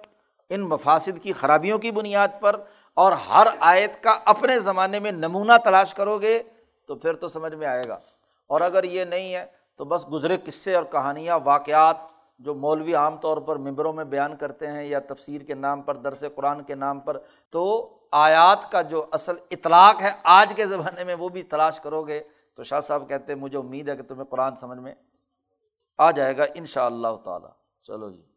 ان مفاصد کی خرابیوں کی بنیاد پر، اور ہر آیت کا اپنے زمانے میں نمونہ تلاش کرو گے تو پھر تو سمجھ میں آئے گا۔ اور اگر یہ نہیں ہے تو بس گزرے قصے اور کہانیاں، واقعات جو مولوی عام طور پر ممبروں میں بیان کرتے ہیں یا تفسیر کے نام پر، درس قرآن کے نام پر، تو آیات کا جو اصل اطلاق ہے آج کے زمانے میں وہ بھی تلاش کرو گے۔ تو شاہ صاحب کہتے ہیں، مجھے امید ہے کہ تمہیں قرآن سمجھ میں آ جائے گا ان شاء اللہ تعالیٰ۔ چلو جی۔